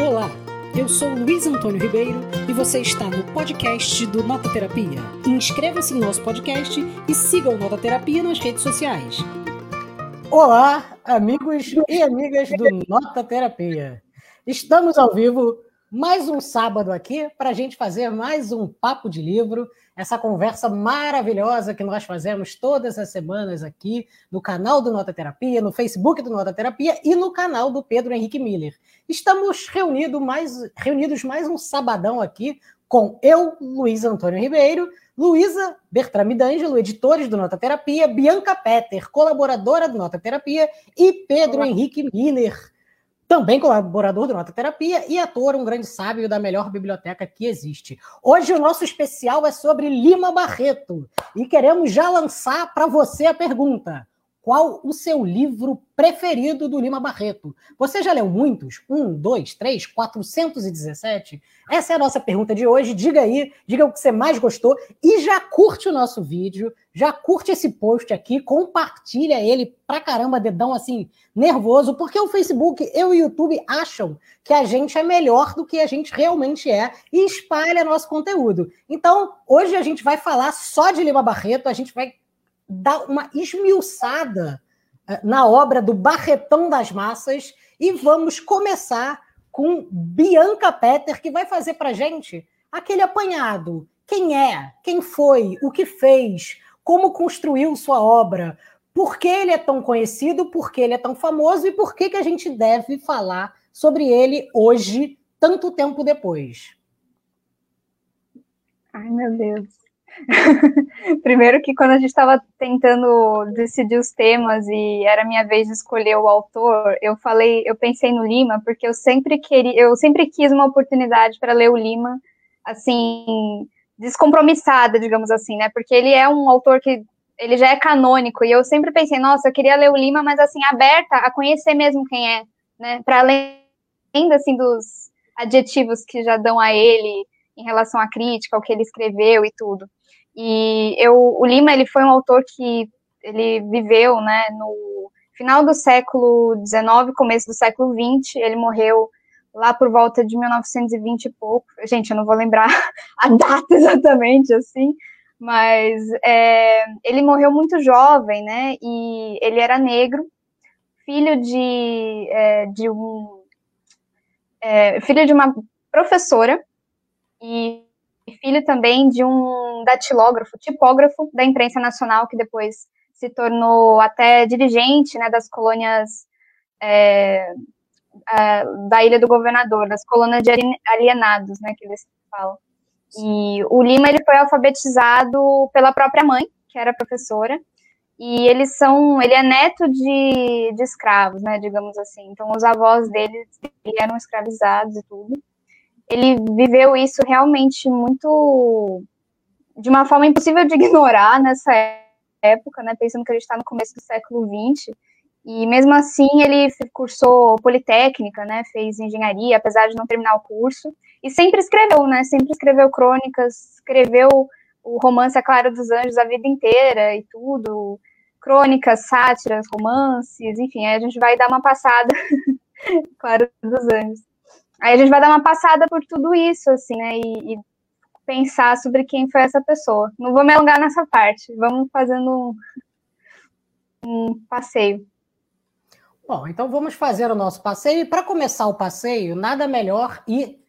Olá, eu sou Luiz Antônio Ribeiro e você está no podcast do Nota Terapia. Inscreva-se no nosso podcast e siga o Nota Terapia nas redes sociais. Olá, amigos e amigas do Nota Terapia. Estamos ao vivo mais um sábado aqui para a gente fazer mais um papo de livro, essa conversa maravilhosa que nós fazemos todas as semanas aqui no canal do Nota Terapia, no Facebook do Nota Terapia e no canal do Pedro Henrique Miller. Estamos reunido mais, reunidos mais um sabadão aqui com eu, Luiz Antônio Ribeiro, Luísa Bertrame D'Angelo, editores do Nota Terapia, Bianca Petter, colaboradora do Nota Terapia, e Pedro Olá. Henrique Miller, também colaborador do Nota Terapia e ator, um grande sábio da melhor biblioteca que existe. Hoje o nosso especial é sobre Lima Barreto e queremos já lançar para você a pergunta: qual o seu livro preferido do Lima Barreto? Você já leu muitos? Um, dois, três, 417? Essa é a nossa pergunta de hoje. Diga aí, diga o que você mais gostou e já curte o nosso vídeo, já curte esse post aqui, compartilha ele pra caramba, dedão assim, nervoso, porque o Facebook e o YouTube acham que a gente é melhor do que a gente realmente é e espalha nosso conteúdo. Então, hoje a gente vai falar só de Lima Barreto, a gente vai dar uma esmiuçada eh, na obra do Barretão das Massas e vamos começar com Bianca Petter, que vai fazer para gente aquele apanhado. Quem é? Quem foi? O que fez? Como construiu sua obra? Por que ele é tão conhecido? Por que ele é tão famoso? E por que, que a gente deve falar sobre ele hoje, tanto tempo depois? Ai, meu Deus. Primeiro que quando a gente estava tentando decidir os temas e era minha vez de escolher o autor, eu falei, eu pensei no Lima porque eu sempre queria, eu sempre quis uma oportunidade para ler o Lima, assim, descompromissada, digamos assim, né? Porque ele é um autor que ele já é canônico e eu sempre pensei, nossa, eu queria ler o Lima, mas assim aberta a conhecer mesmo quem é, né? Para além assim dos adjetivos que já dão a ele em relação à crítica, ao que ele escreveu e tudo. E eu, o Lima, ele foi um autor que ele viveu, né, no final do século XIX, começo do século XX, ele morreu lá por volta de 1920 e pouco. Gente, eu não vou lembrar a data exatamente, assim, mas é, ele morreu muito jovem, né, e ele era negro, filho de, é, de um... É, filho de uma professora, e filho também de um datilógrafo, tipógrafo da imprensa nacional, que depois se tornou até dirigente né, das colônias é, é, da Ilha do Governador, das colônias de alienados, né, que eles falam. E o Lima ele foi alfabetizado pela própria mãe, que era professora, e eles são, ele é neto de, de escravos, né, digamos assim. Então os avós dele eram escravizados e tudo ele viveu isso realmente muito de uma forma impossível de ignorar nessa época, né, pensando que gente está no começo do século XX, e mesmo assim ele cursou politécnica, né, fez engenharia, apesar de não terminar o curso, e sempre escreveu, né, sempre escreveu crônicas, escreveu o romance A Clara dos Anjos a vida inteira e tudo, crônicas, sátiras, romances, enfim, a gente vai dar uma passada, Clara dos Anjos. Aí a gente vai dar uma passada por tudo isso, assim, né? E, e, pensar sobre quem foi essa pessoa. Não vou me alongar nessa parte. Vamos fazendo um, um passeio. Bom, então vamos fazer o nosso passeio. E para começar o passeio, nada melhor ir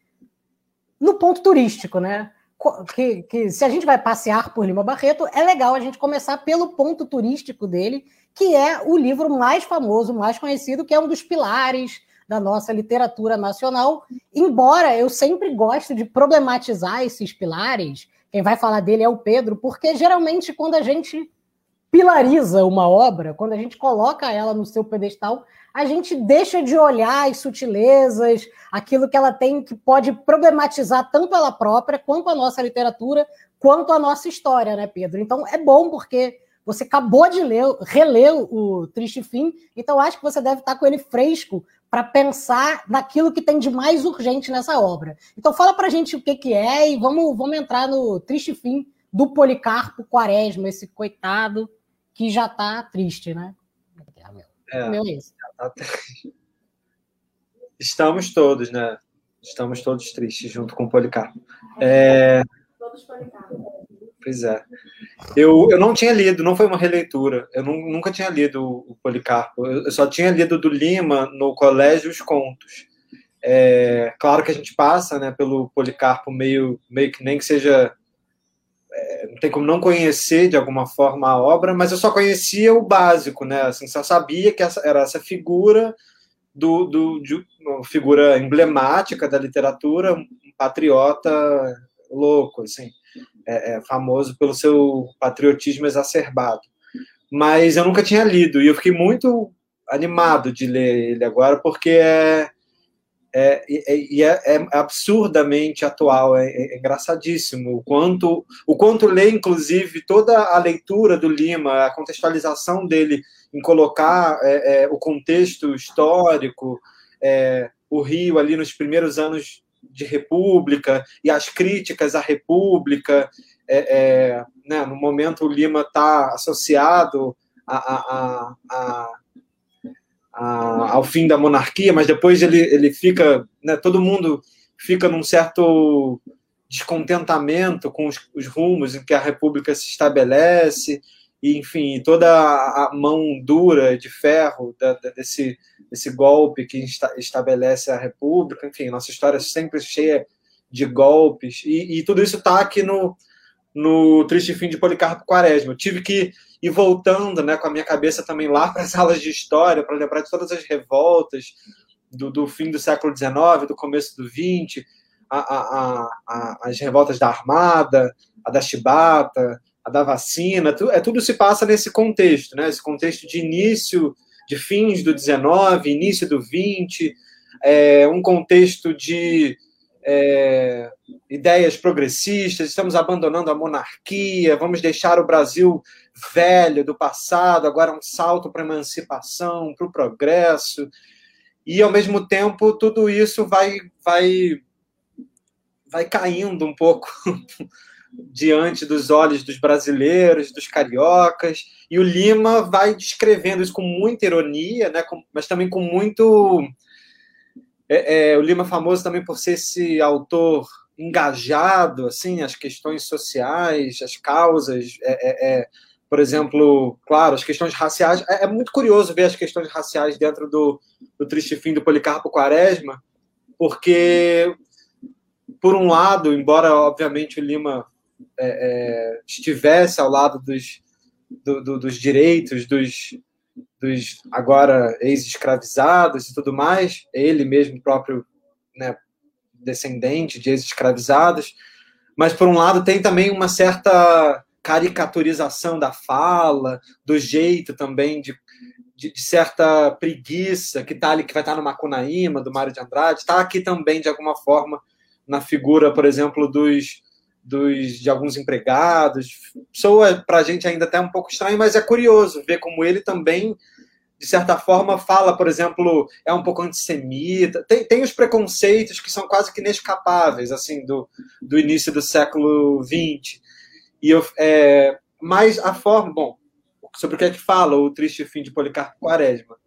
no ponto turístico, né? Que, que, se a gente vai passear por Lima Barreto, é legal a gente começar pelo ponto turístico dele, que é o livro mais famoso, mais conhecido, que é um dos pilares da nossa literatura nacional, embora eu sempre gosto de problematizar esses pilares, quem vai falar dele é o Pedro, porque geralmente quando a gente pilariza uma obra, quando a gente coloca ela no seu pedestal, a gente deixa de olhar as sutilezas, aquilo que ela tem que pode problematizar tanto ela própria, quanto a nossa literatura, quanto a nossa história, né, Pedro? Então é bom porque você acabou de ler, reler o Triste Fim, então acho que você deve estar com ele fresco para pensar naquilo que tem de mais urgente nessa obra. Então fala para a gente o que, que é e vamos, vamos entrar no triste fim do Policarpo Quaresma, esse coitado que já está triste, né? É, Meu é Estamos todos, né? Estamos todos tristes junto com o Policarpo. É... Todos Policarpo. Pois é. Eu, eu não tinha lido, não foi uma releitura. Eu não, nunca tinha lido o Policarpo. Eu só tinha lido do Lima no colégio os contos. É, claro que a gente passa né, pelo Policarpo meio, meio que nem que seja. É, não tem como não conhecer de alguma forma a obra, mas eu só conhecia o básico, né? Assim, só sabia que essa, era essa figura do, do, de uma figura emblemática da literatura, um patriota louco, assim é, é famoso pelo seu patriotismo exacerbado. Mas eu nunca tinha lido e eu fiquei muito animado de ler ele agora, porque é, é, é, é, é absurdamente atual, é, é, engraçadíssimo. O quanto, o quanto lê, inclusive, toda a leitura do Lima, a contextualização dele em colocar é, é, o contexto histórico, é, o Rio ali nos primeiros anos de república e as críticas à república. É, é, né, no momento, o Lima está associado a, a, a, ao fim da monarquia, mas depois ele, ele fica. Né, todo mundo fica num certo descontentamento com os, os rumos em que a república se estabelece e enfim toda a mão dura de ferro da, da, desse esse golpe que esta, estabelece a República, enfim, nossa história é sempre cheia de golpes, e, e tudo isso está aqui no, no Triste Fim de Policarpo Quaresma. Eu tive que ir voltando né, com a minha cabeça também lá para as aulas de história, para lembrar de todas as revoltas do, do fim do século XIX, do começo do XX, a, a, a, as revoltas da Armada, a da Chibata, a da vacina, tudo, é, tudo se passa nesse contexto, né, esse contexto de início de fins do 19, início do 20, é, um contexto de é, ideias progressistas, estamos abandonando a monarquia, vamos deixar o Brasil velho do passado, agora um salto para a emancipação, para o progresso, e ao mesmo tempo tudo isso vai, vai, vai caindo um pouco diante dos olhos dos brasileiros, dos cariocas, e o Lima vai descrevendo isso com muita ironia, né, mas também com muito. É, é, o Lima é famoso também por ser esse autor engajado, assim, as questões sociais, as causas, é, é, é por exemplo, claro, as questões raciais. É, muito curioso ver as questões raciais dentro do, do Triste Fim do Policarpo Quaresma, porque, por um lado, embora, obviamente, o Lima é, é, estivesse ao lado dos, do, do, dos direitos dos, dos agora ex-escravizados e tudo mais, ele mesmo próprio né, descendente de ex-escravizados, mas por um lado tem também uma certa caricaturização da fala, do jeito também de, de, de certa preguiça que tá ali que vai estar tá no Macunaíma do Mário de Andrade, está aqui também de alguma forma na figura, por exemplo, dos dos, de alguns empregados. Soa para a gente ainda até um pouco estranho, mas é curioso ver como ele também, de certa forma, fala, por exemplo, é um pouco antissemita. Tem, tem os preconceitos que são quase que inescapáveis, assim, do, do início do século XX. E eu, é, mas a forma, bom, sobre o que é que fala o Triste Fim de Policarpo Quaresma?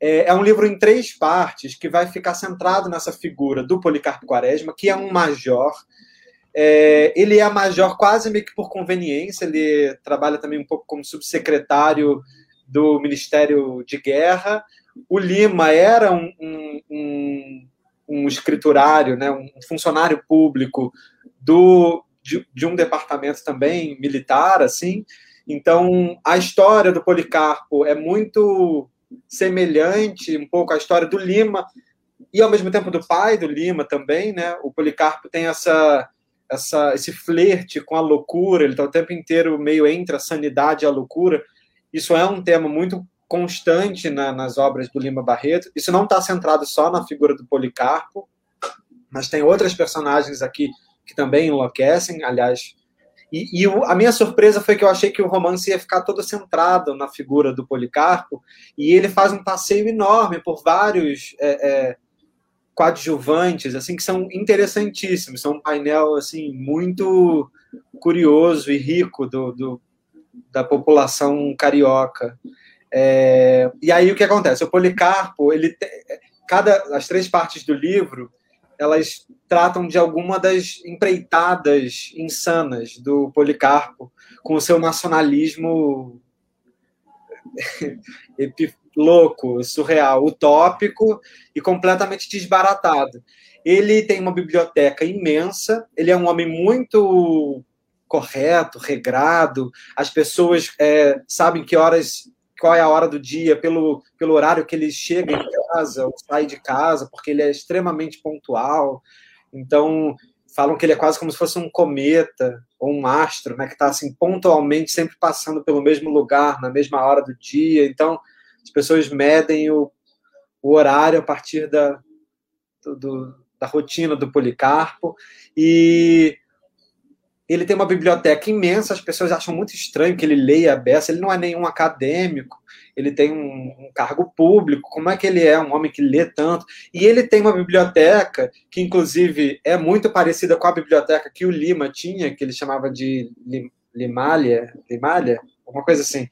É, é um livro em três partes que vai ficar centrado nessa figura do Policarpo Quaresma, que é um major é, ele é major quase meio que por conveniência, ele trabalha também um pouco como subsecretário do Ministério de Guerra. O Lima era um, um, um, um escriturário, né, um funcionário público do, de, de, um departamento também militar, assim. Então, a história do Policarpo é muito semelhante um pouco à história do Lima e ao mesmo tempo do pai do Lima também, né? O Policarpo tem essa essa, esse flerte com a loucura, ele está o tempo inteiro meio entre a sanidade e a loucura. Isso é um tema muito constante na, nas obras do Lima Barreto. Isso não está centrado só na figura do Policarpo, mas tem outras personagens aqui que também enlouquecem, aliás. E, e a minha surpresa foi que eu achei que o romance ia ficar todo centrado na figura do Policarpo, e ele faz um passeio enorme por vários é, é, coadjuvantes, assim, que são interessantíssimos, são um painel, assim, muito curioso e rico do, do da população carioca. É, e aí o que acontece? O Policarpo, ele cada as três partes do livro, elas tratam de alguma das empreitadas insanas do Policarpo, com o seu nacionalismo louco, surreal, utópico e completamente desbaratado. Ele tem uma biblioteca imensa, ele é um homem muito correto, regrado, as pessoas é, sabem que horas, qual é a hora do dia, pelo, pelo horário que ele chega em casa ou sai de casa, porque ele é extremamente pontual. Então, falam que ele é quase como se fosse um cometa ou um astro, né, que está assim pontualmente sempre passando pelo mesmo lugar na mesma hora do dia. Então, as pessoas medem o, o horário a partir da, do, da rotina do Policarpo. E ele tem uma biblioteca imensa, as pessoas acham muito estranho que ele leia a beça, ele não é nenhum acadêmico, ele tem um, um, cargo público, como é que ele é um homem que lê tanto? E ele tem uma biblioteca que, inclusive, é muito parecida com a biblioteca que o Lima tinha, que ele chamava de Limalha, Limalha, alguma coisa assim.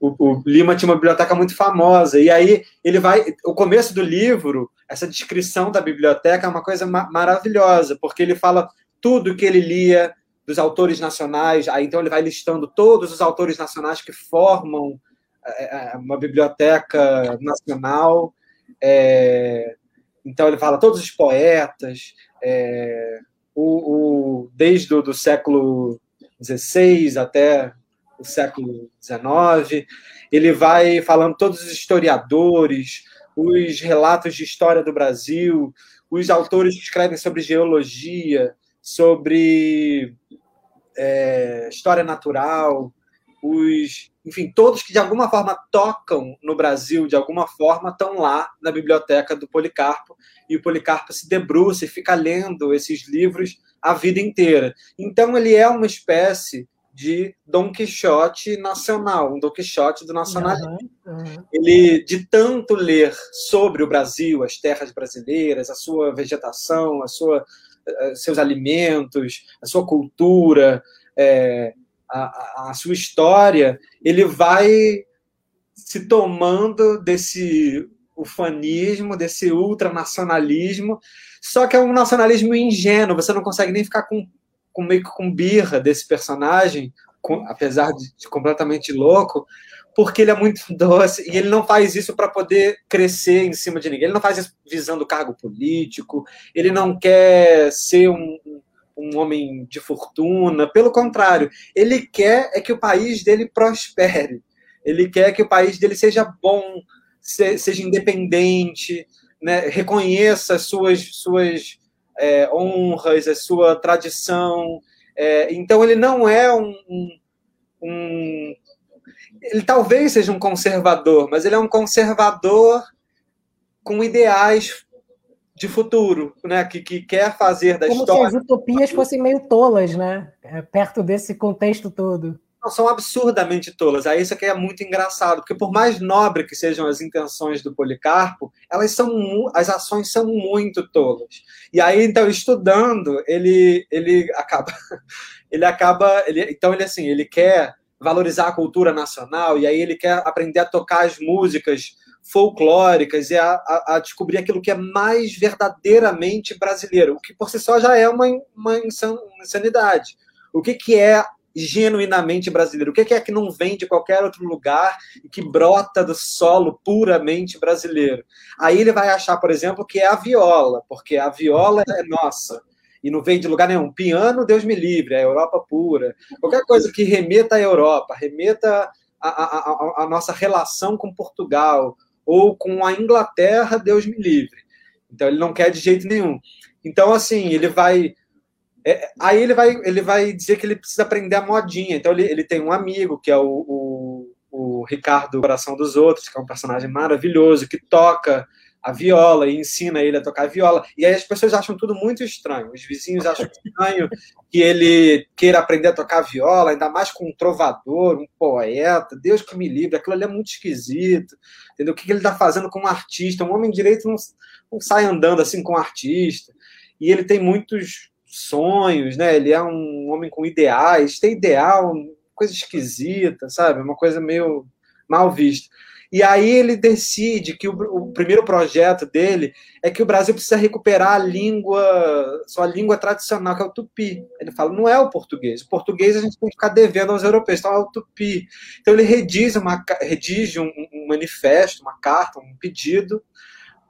O, o, Lima tinha uma biblioteca muito famosa, e aí ele vai. O começo do livro, essa descrição da biblioteca é uma coisa ma maravilhosa, porque ele fala tudo que ele lia, dos autores nacionais, aí então ele vai listando todos os autores nacionais que formam é, é, uma biblioteca nacional. É, então ele fala todos os poetas, é, o, o, desde o do século XVI até o século XIX. Ele vai falando todos os historiadores, os relatos de história do Brasil, os autores que escrevem sobre geologia, sobre é, história natural, os, enfim, todos que de alguma forma tocam no Brasil, de alguma forma, estão lá na biblioteca do Policarpo, e o Policarpo se debruça e fica lendo esses livros a vida inteira. Então, ele é uma espécie de Dom Quixote nacional, um Dom Quixote do nacionalismo. Uhum, uhum. Ele, de tanto ler sobre o Brasil, as terras brasileiras, a sua vegetação, a sua eh, seus alimentos, a sua cultura, é, a, a sua história, ele vai se tomando desse ufanismo, desse ultranacionalismo, só que é um nacionalismo ingênuo, você não consegue nem ficar com, com meio que com birra desse personagem, com, apesar de, de completamente louco, porque ele é muito doce e ele não faz isso para poder crescer em cima de ninguém. Ele não faz isso visando cargo político, ele não quer ser um, um homem de fortuna. Pelo contrário, ele quer é que o país dele prospere. Ele quer que o país dele seja bom, seja independente, né? reconheça as suas, suas é, honras, a sua tradição. É, então, ele não é um, um ele talvez seja um conservador, mas ele é um conservador com ideais de futuro, né? Que, que quer fazer da Como história. Como se as utopias fossem meio tolas, né? É, perto desse contexto todo. São absurdamente tolas. Aí isso aqui é muito engraçado, porque por mais nobre que sejam as intenções do Policarpo, elas são as ações são muito tolas. E aí então estudando, ele ele acaba ele acaba ele, então ele assim, ele quer valorizar a cultura nacional, e aí ele quer aprender a tocar as músicas folclóricas e a, a, a, descobrir aquilo que é mais verdadeiramente brasileiro, o que por si só já é uma, uma insanidade. O que, que é genuinamente brasileiro? O que, é que não vem de qualquer outro lugar e que brota do solo puramente brasileiro? Aí ele vai achar, por exemplo, que é a viola, porque a viola é nossa e não vem de lugar nenhum. Piano, Deus me livre, é Europa pura. Qualquer coisa que remeta à Europa, remeta à, nossa relação com Portugal ou com a Inglaterra, Deus me livre. Então ele não quer de jeito nenhum. Então, assim, ele vai. É, aí ele vai, ele vai dizer que ele precisa aprender a modinha. Então ele, ele tem um amigo que é o, o, o Ricardo Coração dos Outros, que é um personagem maravilhoso, que toca a viola e ensina ele a tocar a viola. E aí as pessoas acham tudo muito estranho. Os vizinhos acham estranho que ele queira aprender a tocar viola, ainda mais com um trovador, um poeta. Deus que me livre, aquilo ali é muito esquisito. Entendeu? O que ele está fazendo com um artista? Um homem direito não, não sai andando assim com um artista. E ele tem muitos sonhos, né? Ele é um homem com ideais, tem ideal, coisa esquisita, sabe? Uma coisa meio mal vista. E aí ele decide que o, o, primeiro projeto dele é que o Brasil precisa recuperar a língua, sua língua tradicional, que é o tupi. Ele fala, não é o português. O português a gente tem que ficar devendo aos europeus, então é o tupi. Então ele redige, uma, redige um, um manifesto, uma carta, um pedido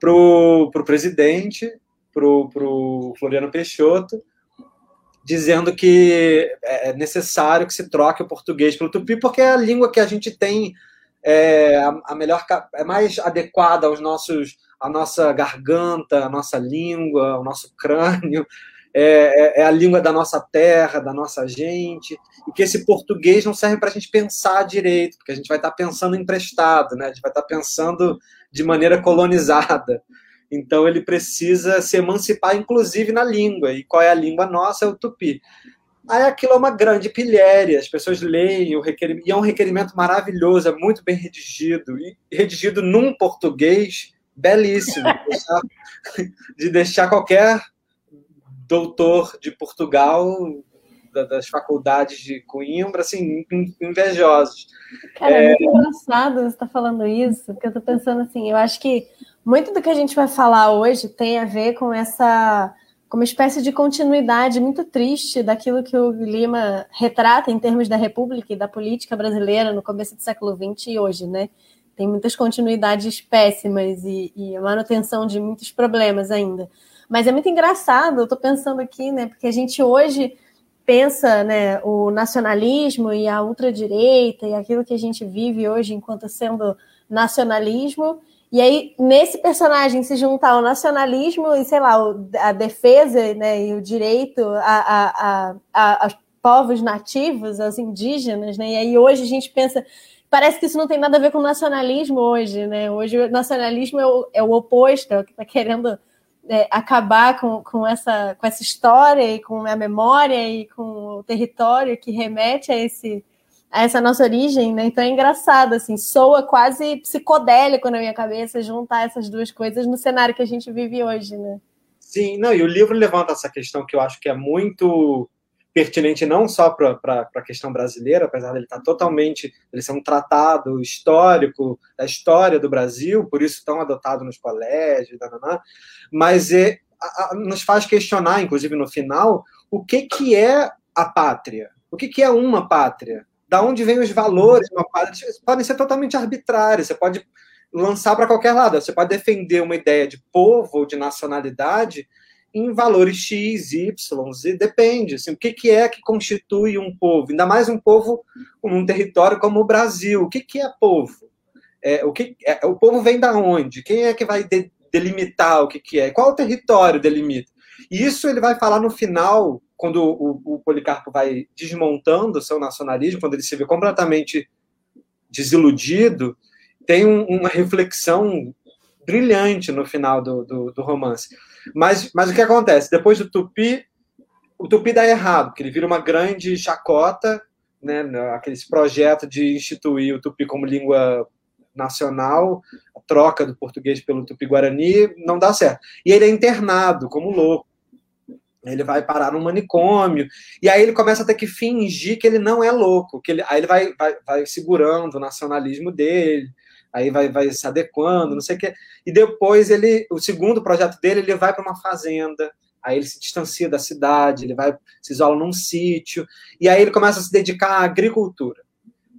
para o presidente, para o Floriano Peixoto, dizendo que é necessário que se troque o português pelo tupi, porque é a língua que a gente tem é a melhor é mais adequada aos nossos a nossa garganta, a nossa língua, o nosso crânio, é, é, é a língua da nossa terra, da nossa gente, e que esse português não serve para a gente pensar direito, porque a gente vai estar tá pensando emprestado, né? a gente vai estar tá pensando de maneira colonizada. Então ele precisa se emancipar, inclusive na língua. E qual é a língua nossa? É o tupi. Aí aquilo é uma grande pilhéria, as pessoas leem o requerimento, e é um requerimento maravilhoso, é muito bem redigido, e redigido num português belíssimo, de deixar, de deixar qualquer doutor de Portugal, das faculdades de Coimbra, assim, invejosos. Cara, é muito engraçado você estar tá falando isso, porque eu estou pensando assim, eu acho que muito do que a gente vai falar hoje tem a ver com essa como uma espécie de continuidade muito triste daquilo que o Lima retrata em termos da República e da política brasileira no começo do século XX e hoje, né? Tem muitas continuidades péssimas e, e a manutenção de muitos problemas ainda. Mas é muito engraçado, eu estou pensando aqui, né? Porque a gente hoje pensa né, o nacionalismo e a ultradireita e aquilo que a gente vive hoje enquanto sendo nacionalismo, e aí, nesse personagem se juntar o nacionalismo e, sei lá, a defesa né, e o direito a, a, a, aos povos nativos, aos indígenas, né? E aí hoje a gente pensa. Parece que isso não tem nada a ver com nacionalismo hoje, né? Hoje o nacionalismo é o, é o oposto, é o que está querendo é, acabar com, com, essa, com essa história e com a memória e com o território que remete a esse, essa nossa origem, né? Então é engraçado, assim, soa quase psicodélico na minha cabeça juntar essas duas coisas no cenário que a gente vive hoje, né? Sim, não, e o livro levanta essa questão que eu acho que é muito pertinente não só para a questão brasileira, apesar dele estar totalmente, ele ser um tratado histórico da história do Brasil, por isso tão adotado nos colégios, mas é, a, a, nos faz questionar, inclusive no final, o que, que é a pátria? O que, que é uma pátria? Da onde vêm os valores uma podem ser totalmente arbitrários. Você pode lançar para qualquer lado. Você pode defender uma ideia de povo ou de nacionalidade em valores X, Y, Z, depende. Assim, o que, que é que constitui um povo? Ainda mais um povo num território como o Brasil. O que, que é povo? É, o, que, é, o povo vem da onde? Quem é que vai de, delimitar o que, que é? Qual território delimita? E isso ele vai falar no final quando o, o Policarpo vai desmontando o seu nacionalismo, quando ele se vê completamente desiludido, tem um, uma reflexão brilhante no final do, do, do, romance. Mas, mas o que acontece? Depois do Tupi, o Tupi dá errado, porque ele vira uma grande chacota, né, aquele projeto de instituir o Tupi como língua nacional, a troca do português pelo Tupi-Guarani, não dá certo. E ele é internado como louco. Ele vai parar num manicômio, e aí ele começa a ter que fingir que ele não é louco, que ele, aí ele vai, vai, vai segurando o nacionalismo dele, aí vai, vai se adequando, não sei o quê. E depois ele, o segundo projeto dele, ele vai para uma fazenda, aí ele se distancia da cidade, ele vai se isola num sítio, e aí ele começa a se dedicar à agricultura.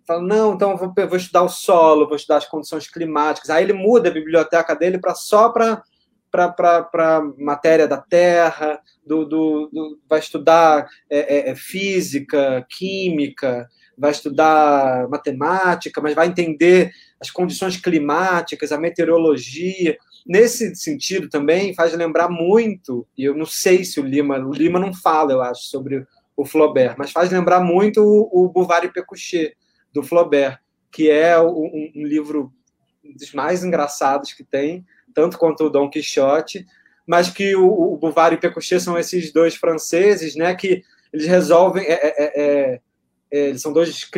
Fala, não, então vou, vou estudar o solo, vou estudar as condições climáticas. Aí ele muda a biblioteca dele para só para para matéria da Terra, do, do, do vai estudar é, é, é, física, química, vai estudar matemática, mas vai entender as condições climáticas, a meteorologia. Nesse sentido também faz lembrar muito, e eu não sei se o Lima, o Lima não fala, eu acho, sobre o Flaubert, mas faz lembrar muito o, o Bouvard e Pécuchet, do Flaubert, que é um, um livro dos mais engraçados que tem, tanto quanto o Dom Quixote, mas que o, o Bouvard e o Pécuchet são esses dois franceses, né, que eles resolvem, é, é, é, é eles são dois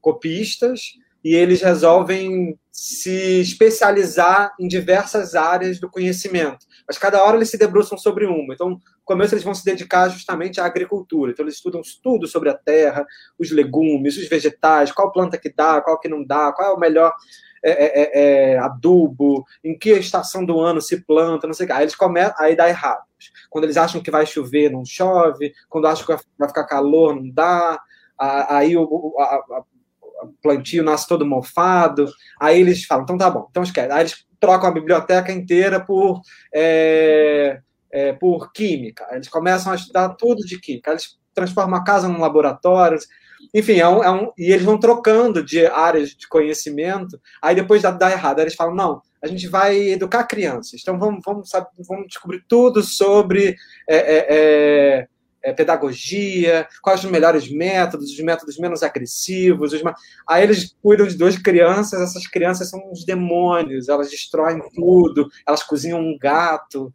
copistas, e eles resolvem se especializar em diversas áreas do conhecimento. Mas cada hora eles se debruçam sobre uma. Então, no começo eles vão se dedicar justamente à agricultura. Então, eles estudam tudo sobre a terra, os legumes, os vegetais, qual planta que dá, qual que não dá, qual é o melhor é, é, é, é, adubo, em que estação do ano se planta, não sei o que. Aí eles começam, aí dá errado. Quando eles acham que vai chover, não chove. Quando acham que vai ficar calor, não dá. Aí o a, a, plantio nasce todo mofado. Aí eles falam, então tá bom, então esquece. Aí eles trocam a biblioteca inteira por, é, é, por química. Eles começam a estudar tudo de química. Eles transformam a casa num laboratório. Enfim, é um, é um, e eles vão trocando de áreas de conhecimento. Aí depois dá, dá errado. Aí eles falam: não, a gente vai educar crianças. Então vamos, vamos, sabe, vamos descobrir tudo sobre é, é, é, é pedagogia, quais os melhores métodos, os métodos menos agressivos. Os... Aí eles cuidam de duas crianças, essas crianças são uns demônios, elas destroem tudo, elas cozinham um gato.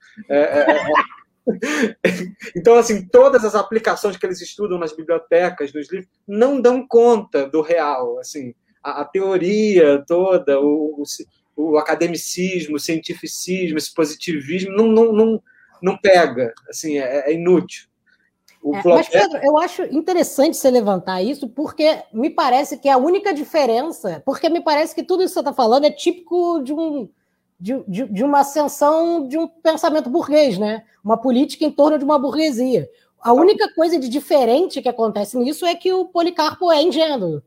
Então, assim, todas as aplicações que eles estudam nas bibliotecas, nos livros, não dão conta do real. Assim, a, a teoria toda, o, o, o, academicismo, o cientificismo, esse positivismo, não, não, não, não pega. Assim, é, é inútil. É, mas, Pedro, eu acho interessante você levantar isso, porque me parece que é a única diferença, porque me parece que tudo isso que você está falando é típico de um de, de, de, uma ascensão de um pensamento burguês, né? Uma política em torno de uma burguesia. A única coisa de diferente que acontece nisso é que o Policarpo é ingênuo.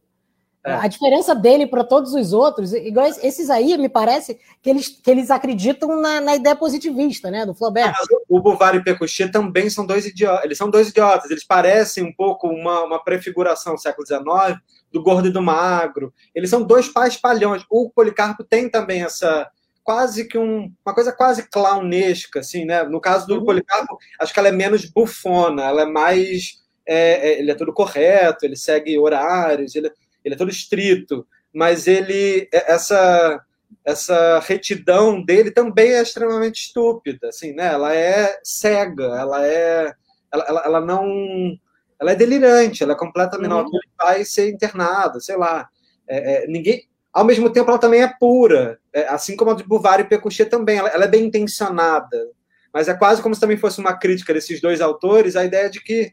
É. A diferença dele para todos os outros, igual esses aí, me parece que eles, que eles acreditam na, na ideia positivista, né, do Flaubert. Ah, o Bouvard e Pécuchet também são dois idiotas. Eles são dois idiotas. Eles parecem um pouco uma, uma prefiguração do século XIX do gordo e do magro. Eles são dois pais palhões. O Policarpo tem também essa quase que um, uma coisa quase clownesca, assim, né? No caso do uhum. Policarpo, acho que ela é menos bufona, ela é mais. É, é, ele é todo correto, ele segue horários, ele, ele é todo estrito, mas ele. É, essa essa retidão dele também é extremamente estúpida, assim, né? Ela é cega, ela é. Ela, ela, ela não. Ela é delirante, ela é completamente. Uhum. Não, ele vai ser internado, sei lá. É, é, ninguém, ao mesmo tempo, ela também é pura, é, assim como a de Bouvard e Pécuchet também. Ela, ela, é bem intencionada, mas é quase como se também fosse uma crítica desses dois autores, a ideia de que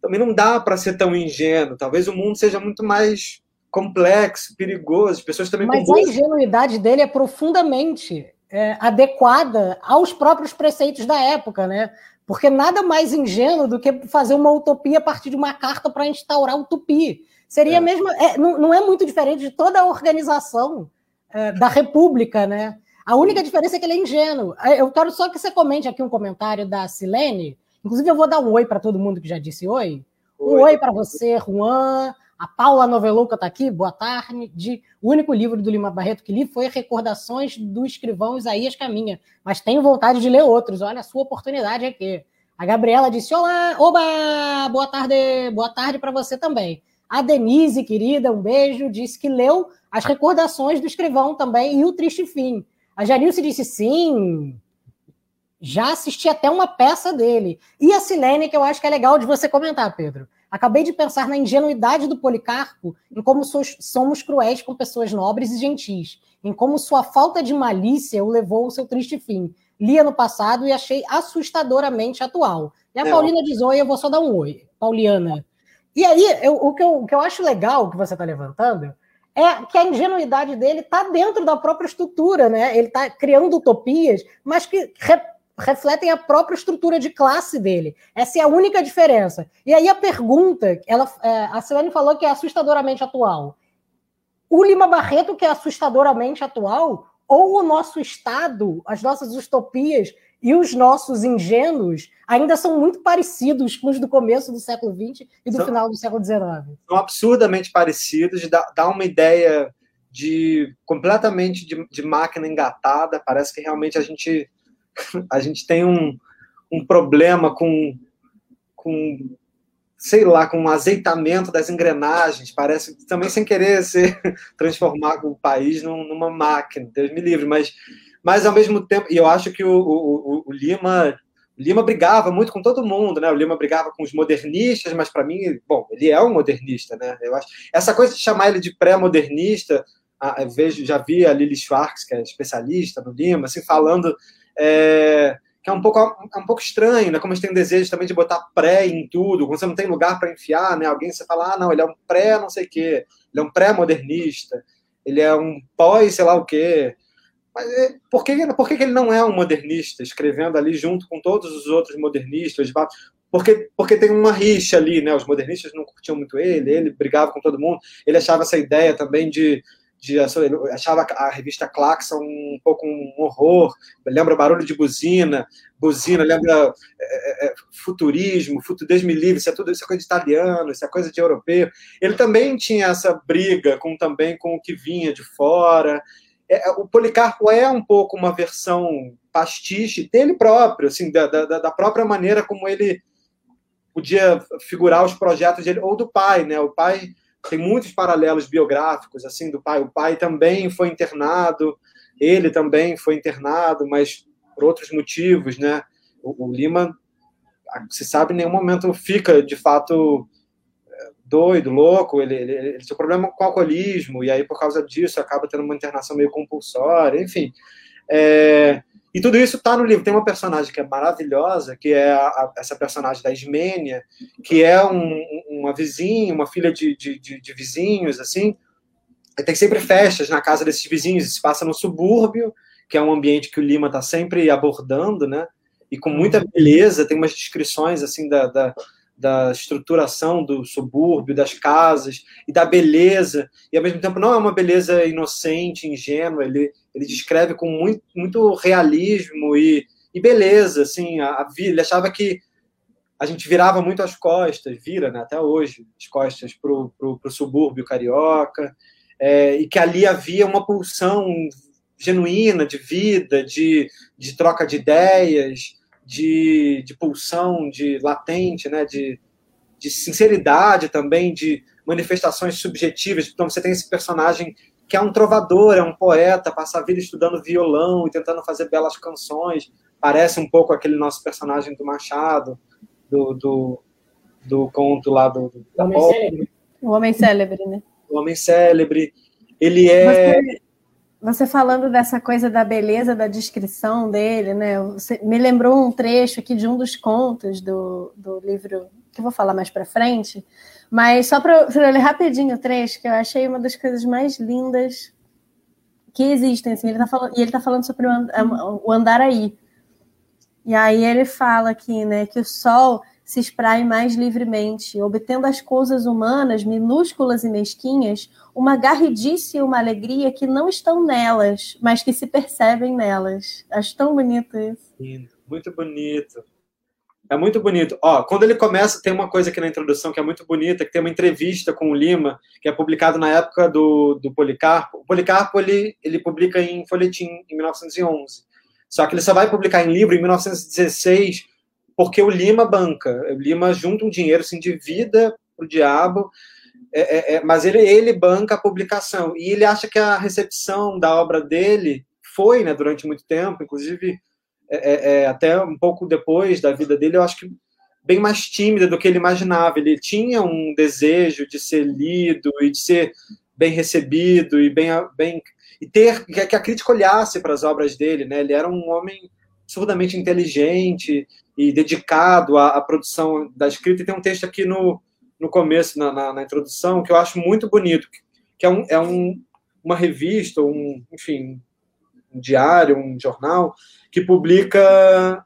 também não dá para ser tão ingênuo. Talvez o mundo seja muito mais complexo, perigoso. As pessoas também. Mas a ingenuidade dele é profundamente é, adequada aos próprios preceitos da época, né? Porque nada mais ingênuo do que fazer uma utopia a partir de uma carta para instaurar utopia. Seria é. mesmo. É, não, não, é muito diferente de toda a organização é, da República, né? A única diferença é que ele é ingênuo. Eu quero só que você comente aqui um comentário da Silene. Inclusive, eu vou dar um oi para todo mundo que já disse oi. Um oi, oi para você, Juan. A Paula Noveluca está aqui, boa tarde. O único livro do Lima Barreto que li foi Recordações do Escrivão Isaías Caminha, mas tenho vontade de ler outros. Olha a sua oportunidade aqui. A Gabriela disse: Olá, oba, boa tarde, boa tarde para você também. A Denise, querida, um beijo, disse que leu as recordações do escrivão também e o Triste Fim. A Janilce disse sim, já assisti até uma peça dele. E a Silene, que eu acho que é legal de você comentar, Pedro. Acabei de pensar na ingenuidade do Policarpo, em como somos cruéis com pessoas nobres e gentis, em como sua falta de malícia o levou ao seu triste fim. Li ano passado e achei assustadoramente atual. E a é. Paulina diz oi, eu vou só dar um oi. Pauliana, e aí, eu, o, que eu, o que eu acho legal que você está levantando é que a ingenuidade dele está dentro da própria estrutura, né? Ele está criando utopias, mas que re, refletem a própria estrutura de classe dele. Essa é a única diferença. E aí a pergunta, ela, é, a Selene falou que é assustadoramente atual. O Lima Barreto, que é assustadoramente atual, ou o nosso Estado, as nossas utopias e os nossos ingênuos ainda são muito parecidos com os do começo do século XX e do são, final do século XIX. São absurdamente parecidos, dá, dá uma ideia de completamente de, de, máquina engatada. Parece que realmente a gente, a gente tem um, um problema com, com, sei lá, com um azeitamento das engrenagens. Parece também sem querer ser transformar o país numa máquina, Deus me livre, mas mas ao mesmo tempo, e eu acho que o, o, o Lima o Lima brigava muito com todo mundo, né? O Lima brigava com os modernistas, mas para mim, bom, ele é um modernista, né? Eu acho essa coisa de chamar ele de pré-modernista, vejo, já vi a Lili Schwartz, que é especialista no Lima, assim falando é, que é um pouco é um pouco estranho, né? Como a gente tem desejo também de botar pré em tudo, quando você não tem lugar para enfiar, né? Alguém você fala, ah, não, ele é um pré, não sei o quê, ele é um pré-modernista. ele é um pós, sei lá o quê. Mas é, por, que, por que ele não é um modernista, escrevendo ali junto com todos os outros modernistas? Porque, porque tem uma rixa ali, né? Os modernistas não curtiam muito ele, ele brigava com todo mundo, ele achava essa ideia também de de achava a revista Claxon um pouco um horror, lembra barulho de buzina, buzina, lembra é, é, é futurismo, futurismo livre, isso é tudo isso é coisa de italiano, isso é coisa de europeu. Ele também tinha essa briga com também com o que vinha de fora. É, é o Policarpo é um pouco uma versão pastiche dele próprio, assim, da, da, da própria maneira como ele podia figurar os projetos dele, ou do pai, né? O pai tem muitos paralelos biográficos assim do pai. O pai também foi internado, ele também foi internado, mas por outros motivos, né? O, o Lima, se sabe, em nenhum momento fica de fato doido, louco. Ele, ele, ele tem problema com alcoolismo e aí por causa disso acaba tendo uma internação meio compulsória, enfim. É, e tudo isso está no livro. Tem uma personagem que é maravilhosa, que é a, a, essa personagem da Ismênia, que é um, uma vizinha, uma filha de, de, de, de vizinhos, assim. E tem sempre festas na casa desses vizinhos. Se passa no subúrbio, que é um ambiente que o Lima está sempre abordando, né? E com muita beleza, tem umas descrições, assim, da, da da estruturação do subúrbio, das casas e da beleza, e ao mesmo tempo não é uma beleza inocente, ingênua, ele, ele descreve com muito, muito realismo e, e beleza, assim, a, a, ele achava que a gente virava muito as costas, vira né, até hoje, as costas para o subúrbio carioca, é, e que ali havia uma pulsão genuína de vida, de, de troca de ideias, de, de pulsão, de latente, né, de, de sinceridade também, de manifestações subjetivas. Então você tem esse personagem que é um trovador, é um poeta, passa a vida estudando violão e tentando fazer belas canções. Parece um pouco aquele nosso personagem do Machado, do, do, do conto lá do, do o, homem célebre. o Homem Célebre, né? O Homem Célebre. Ele é. Você, você falando dessa coisa da beleza da descrição dele, né? Você me lembrou um trecho aqui de um dos contos do, do livro que eu vou falar mais para frente, mas só para ler rapidinho o trecho, que eu achei uma das coisas mais lindas que existem. Assim, ele tá falando, e ele está falando sobre o, o Andaraí. E aí ele fala aqui, né, que o sol se espraie mais livremente, obtendo as coisas humanas, minúsculas e mesquinhas, uma garridice e uma alegria que não estão nelas, mas que se percebem nelas. Acho tão bonito isso. Muito bonito. É muito bonito. Ó, quando ele começa, tem uma coisa aqui na introdução que é muito bonita, que tem uma entrevista com o Lima, que é publicado na época do, do Policarpo. O Policarpo, ele, ele publica em folhetim, em 1911. Só que ele só vai publicar em livro em 1916, porque o Lima banca. O Lima junta um dinheiro, se endivida para o diabo, é, é, é, mas ele, ele banca a publicação. E ele acha que a recepção da obra dele foi, né, durante muito tempo, inclusive é, é, é, até um pouco depois da vida dele, eu acho que bem mais tímida do que ele imaginava. Ele tinha um desejo de ser lido e de ser bem recebido e bem, bem e ter que a crítica olhasse para as obras dele, né? Ele era um homem absurdamente inteligente e dedicado à, à, produção da escrita. E tem um texto aqui no, no começo, na, na, na introdução, que eu acho muito bonito, que é, um, é um, uma revista, um, enfim, um diário, um jornal, que publica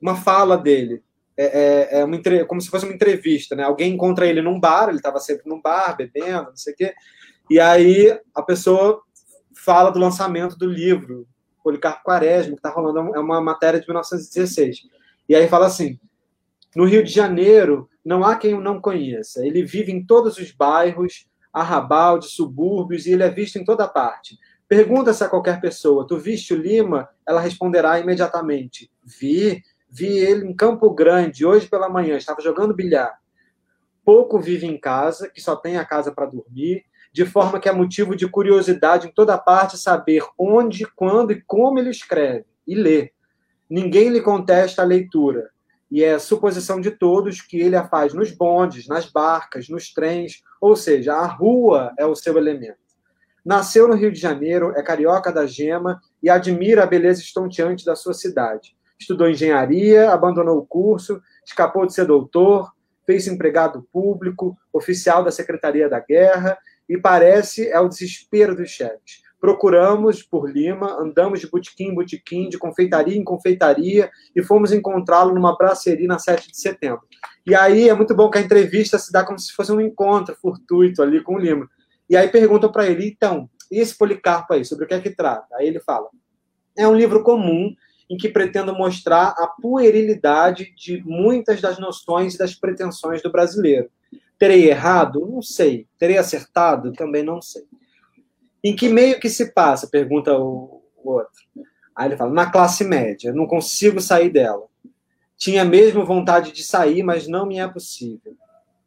uma fala dele. É, é, é uma, como se fosse uma entrevista, né? Alguém encontra ele num bar, ele estava sempre num bar, bebendo, não sei o quê, e aí a pessoa fala do lançamento do livro, Policarpo Quaresma, que está rolando, é uma matéria de 1916. E aí fala assim: no Rio de Janeiro, não há quem o não conheça. Ele vive em todos os bairros, arrabal, de subúrbios, e ele é visto em toda parte. Pergunta-se a qualquer pessoa: Tu viste o Lima? Ela responderá imediatamente: Vi, vi ele em Campo Grande, hoje pela manhã, estava jogando bilhar. Pouco vive em casa, que só tem a casa para dormir, de forma que é motivo de curiosidade em toda parte saber onde, quando e como ele escreve e lê. Ninguém lhe contesta a leitura, e é suposição de todos que ele a faz nos bondes, nas barcas, nos trens, ou seja, a rua é o seu elemento. Nasceu no Rio de Janeiro, é carioca da gema e admira a beleza estonteante da sua cidade. Estudou engenharia, abandonou o curso, escapou de ser doutor, fez empregado público, oficial da Secretaria da Guerra e parece é o desespero dos chefes. Procuramos por Lima, andamos de botequim em botequim, de confeitaria em confeitaria, e fomos encontrá-lo numa braceria na 7 de setembro. E aí é muito bom que a entrevista se dá como se fosse um encontro fortuito ali com o Lima. E aí perguntam para ele, então, e esse Policarpo aí, sobre o que é que trata? Aí ele fala, é um livro comum em que pretendo mostrar a puerilidade de muitas das noções e das pretensões do brasileiro. Terei errado? Não sei. Terei acertado? Também não sei. Em que meio que se passa? Pergunta o, outro. Aí ele fala: na classe média, não consigo sair dela. Tinha mesmo vontade de sair, mas não me é possível.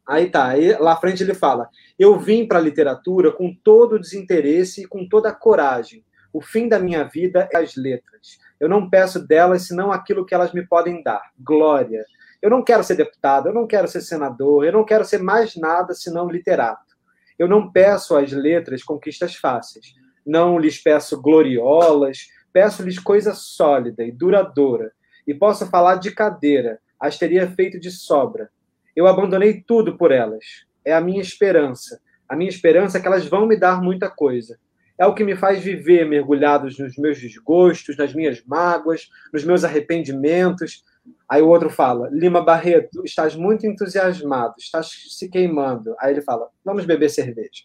Aí tá, aí, lá frente ele fala: Eu vim para a literatura com todo o desinteresse e com toda a coragem. O fim da minha vida é as letras. Eu não peço delas senão aquilo que elas me podem dar: glória. Eu não quero ser deputado, eu não quero ser senador, eu não quero ser mais nada senão literato. Eu não peço às letras conquistas fáceis. Não lhes peço gloriolas, peço-lhes coisa sólida e duradoura. E posso falar de cadeira, as teria feito de sobra. Eu abandonei tudo por elas. É a minha esperança. A minha esperança é que elas vão me dar muita coisa. É o que me faz viver mergulhados nos meus desgostos, nas minhas mágoas, nos meus arrependimentos, Aí o outro fala: Lima Barreto, estás muito entusiasmado, estás se queimando. Aí ele fala: Vamos beber cerveja.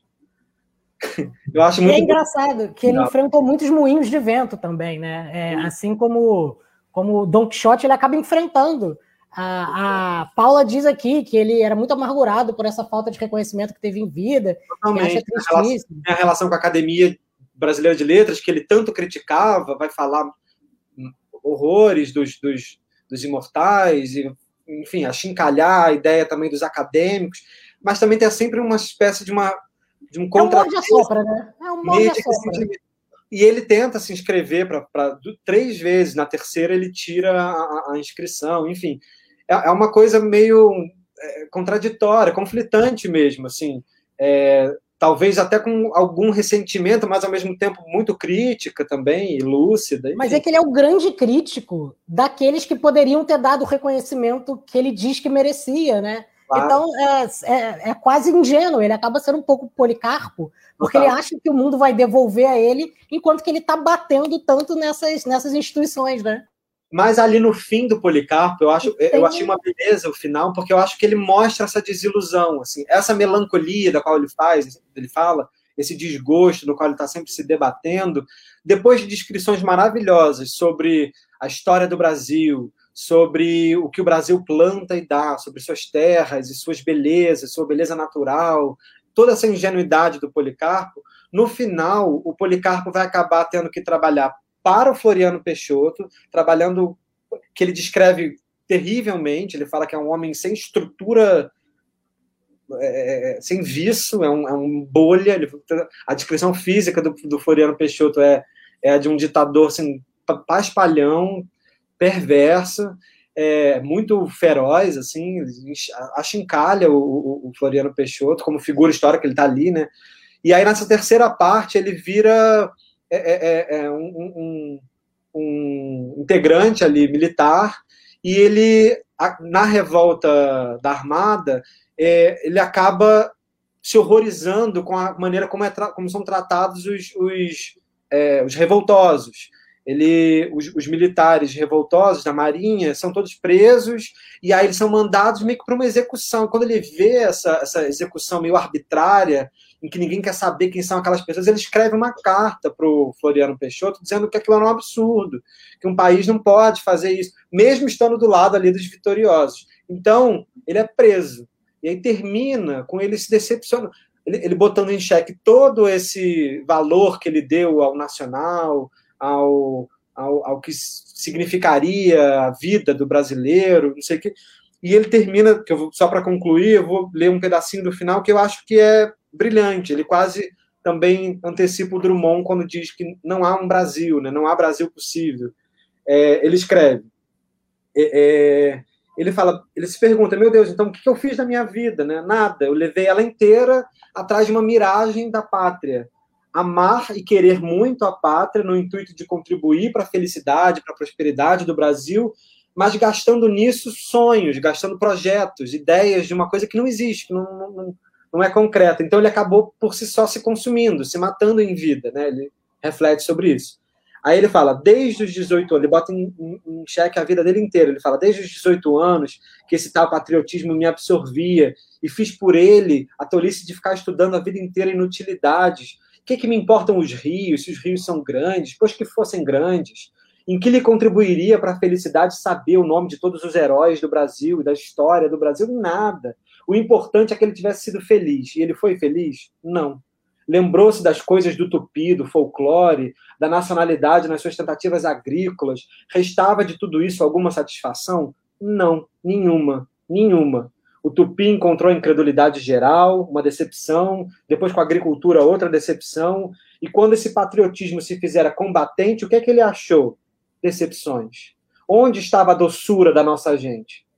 Eu acho muito. E é engraçado que ele Não. enfrentou muitos moinhos de vento também, né? É, assim como como Don Quixote, ele acaba enfrentando. A, a Paula diz aqui que ele era muito amargurado por essa falta de reconhecimento que teve em vida. Totalmente. acha tristíssimo. A relação com a Academia Brasileira de Letras, que ele tanto criticava, vai falar horrores dos, dos, dos imortais, e, enfim, achincalhar a ideia também dos acadêmicos, mas também tem sempre uma espécie de uma de um contra. É um sopra, né? É um E ele tenta se inscrever para três vezes, na terceira ele tira a, a inscrição, enfim. É, é, uma coisa meio é, contraditória, conflitante mesmo, assim. É, talvez até com algum ressentimento, mas ao mesmo tempo muito crítica também, e lúcida. Enfim. Mas é que ele é o grande crítico daqueles que poderiam ter dado o reconhecimento que ele diz que merecia, né? Claro. Então é, é, é, quase ingênuo, ele acaba sendo um pouco policarpo, porque Total. ele acha que o mundo vai devolver a ele, enquanto que ele está batendo tanto nessas, nessas instituições, né? Mas ali no fim do Policarpo, eu acho, eu achei uma beleza o final, porque eu acho que ele mostra essa desilusão, assim, essa melancolia da qual ele faz, ele fala, esse desgosto no qual ele está sempre se debatendo, depois de descrições maravilhosas sobre a história do Brasil, sobre o que o Brasil planta e dá, sobre suas terras e suas belezas, sua beleza natural, toda essa ingenuidade do Policarpo, no final, o Policarpo vai acabar tendo que trabalhar para o Floriano Peixoto, trabalhando que ele descreve terrivelmente. Ele fala que é um homem sem estrutura, é, sem viço, é um, é um bolha. Ele, a descrição física do, do Floriano Peixoto é, é a de um ditador assim, paspalhão, perverso. É, muito feroz, assim, achincalha o, o, o Floriano Peixoto como figura histórica, ele está ali, né? E aí, nessa terceira parte, ele vira é, é, é, é um, um, um, integrante ali militar e ele na revolta da armada é, ele acaba se horrorizando com a maneira como, é como são tratados os, os, os revoltosos. Ele, os, os, militares revoltosos da Marinha são todos presos e aí eles são mandados meio que para uma execução. Quando ele vê essa, essa execução meio arbitrária em que ninguém quer saber quem são aquelas pessoas, ele escreve uma carta para o Floriano Peixoto dizendo que aquilo é um absurdo, que um país não pode fazer isso, mesmo estando do lado ali dos vitoriosos. Então, ele é preso. E aí termina com ele se decepcionando, ele, ele botando em xeque todo esse valor que ele deu ao nacional, ao, ao, ao que significaria a vida do brasileiro, não sei o quê. E ele termina, que eu vou, só para concluir, eu vou ler um pedacinho do final que eu acho que é brilhante. Ele quase também antecipa o Drummond quando diz que não há um Brasil, né? não há Brasil possível. É, ele escreve. É, é, ele fala, ele se pergunta, meu Deus, então o que eu fiz na minha vida? Né? Nada. Eu levei ela inteira atrás de uma miragem da pátria. Amar e querer muito a pátria no intuito de contribuir para a felicidade, para a prosperidade do Brasil, mas gastando nisso sonhos, gastando projetos, ideias de uma coisa que não existe, que não, não não é concreta. Então ele acabou por si só se consumindo, se matando em vida, né? Ele reflete sobre isso. Aí ele fala, desde os 18 anos, ele bota em, em, em xeque a vida dele inteira. Ele fala, desde os 18 anos, que esse tal patriotismo me absorvia e fiz por ele a tolice de ficar estudando a vida inteira inutilidades. O que, que me importam os rios, se os rios são grandes, pois que fossem grandes? Em que lhe contribuiria para a felicidade saber o nome de todos os heróis do Brasil e da história do Brasil? Nada. O importante é que ele tivesse sido feliz. E ele foi feliz? Não. Lembrou-se das coisas do tupi, do folclore, da nacionalidade nas suas tentativas agrícolas. Restava de tudo isso alguma satisfação? Não, nenhuma, nenhuma. O tupi encontrou incredulidade geral, uma decepção, depois com a agricultura outra decepção, e quando esse patriotismo se fizera combatente, o que é que ele achou? Decepções. Onde estava a doçura da nossa gente?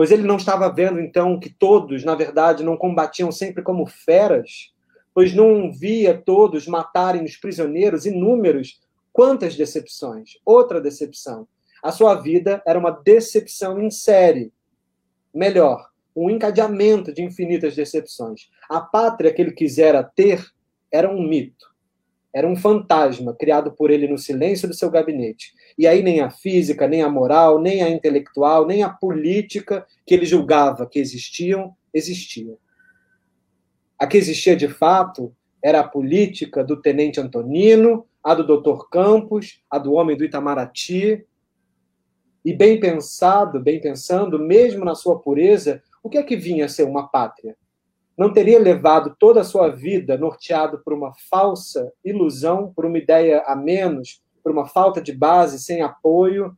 Pois ele não estava vendo, então, que todos, na verdade, não combatiam sempre como feras? Pois não via todos matarem os prisioneiros inúmeros? Quantas decepções! Outra decepção. A sua vida era uma decepção em série. Melhor, um encadeamento de infinitas decepções. A pátria que ele quisera ter era um mito. Era um fantasma criado por ele no silêncio do seu gabinete. E aí nem a física, nem a moral, nem a intelectual, nem a política que ele julgava que existiam, existiam. A que existia de fato era a política do tenente Antonino, a do doutor Campos, a do homem do Itamaraty. E bem pensado, bem pensando, mesmo na sua pureza, o que é que vinha a ser uma pátria? Não teria levado toda a sua vida norteado por uma falsa ilusão, por uma ideia a menos, por uma falta de base, sem apoio,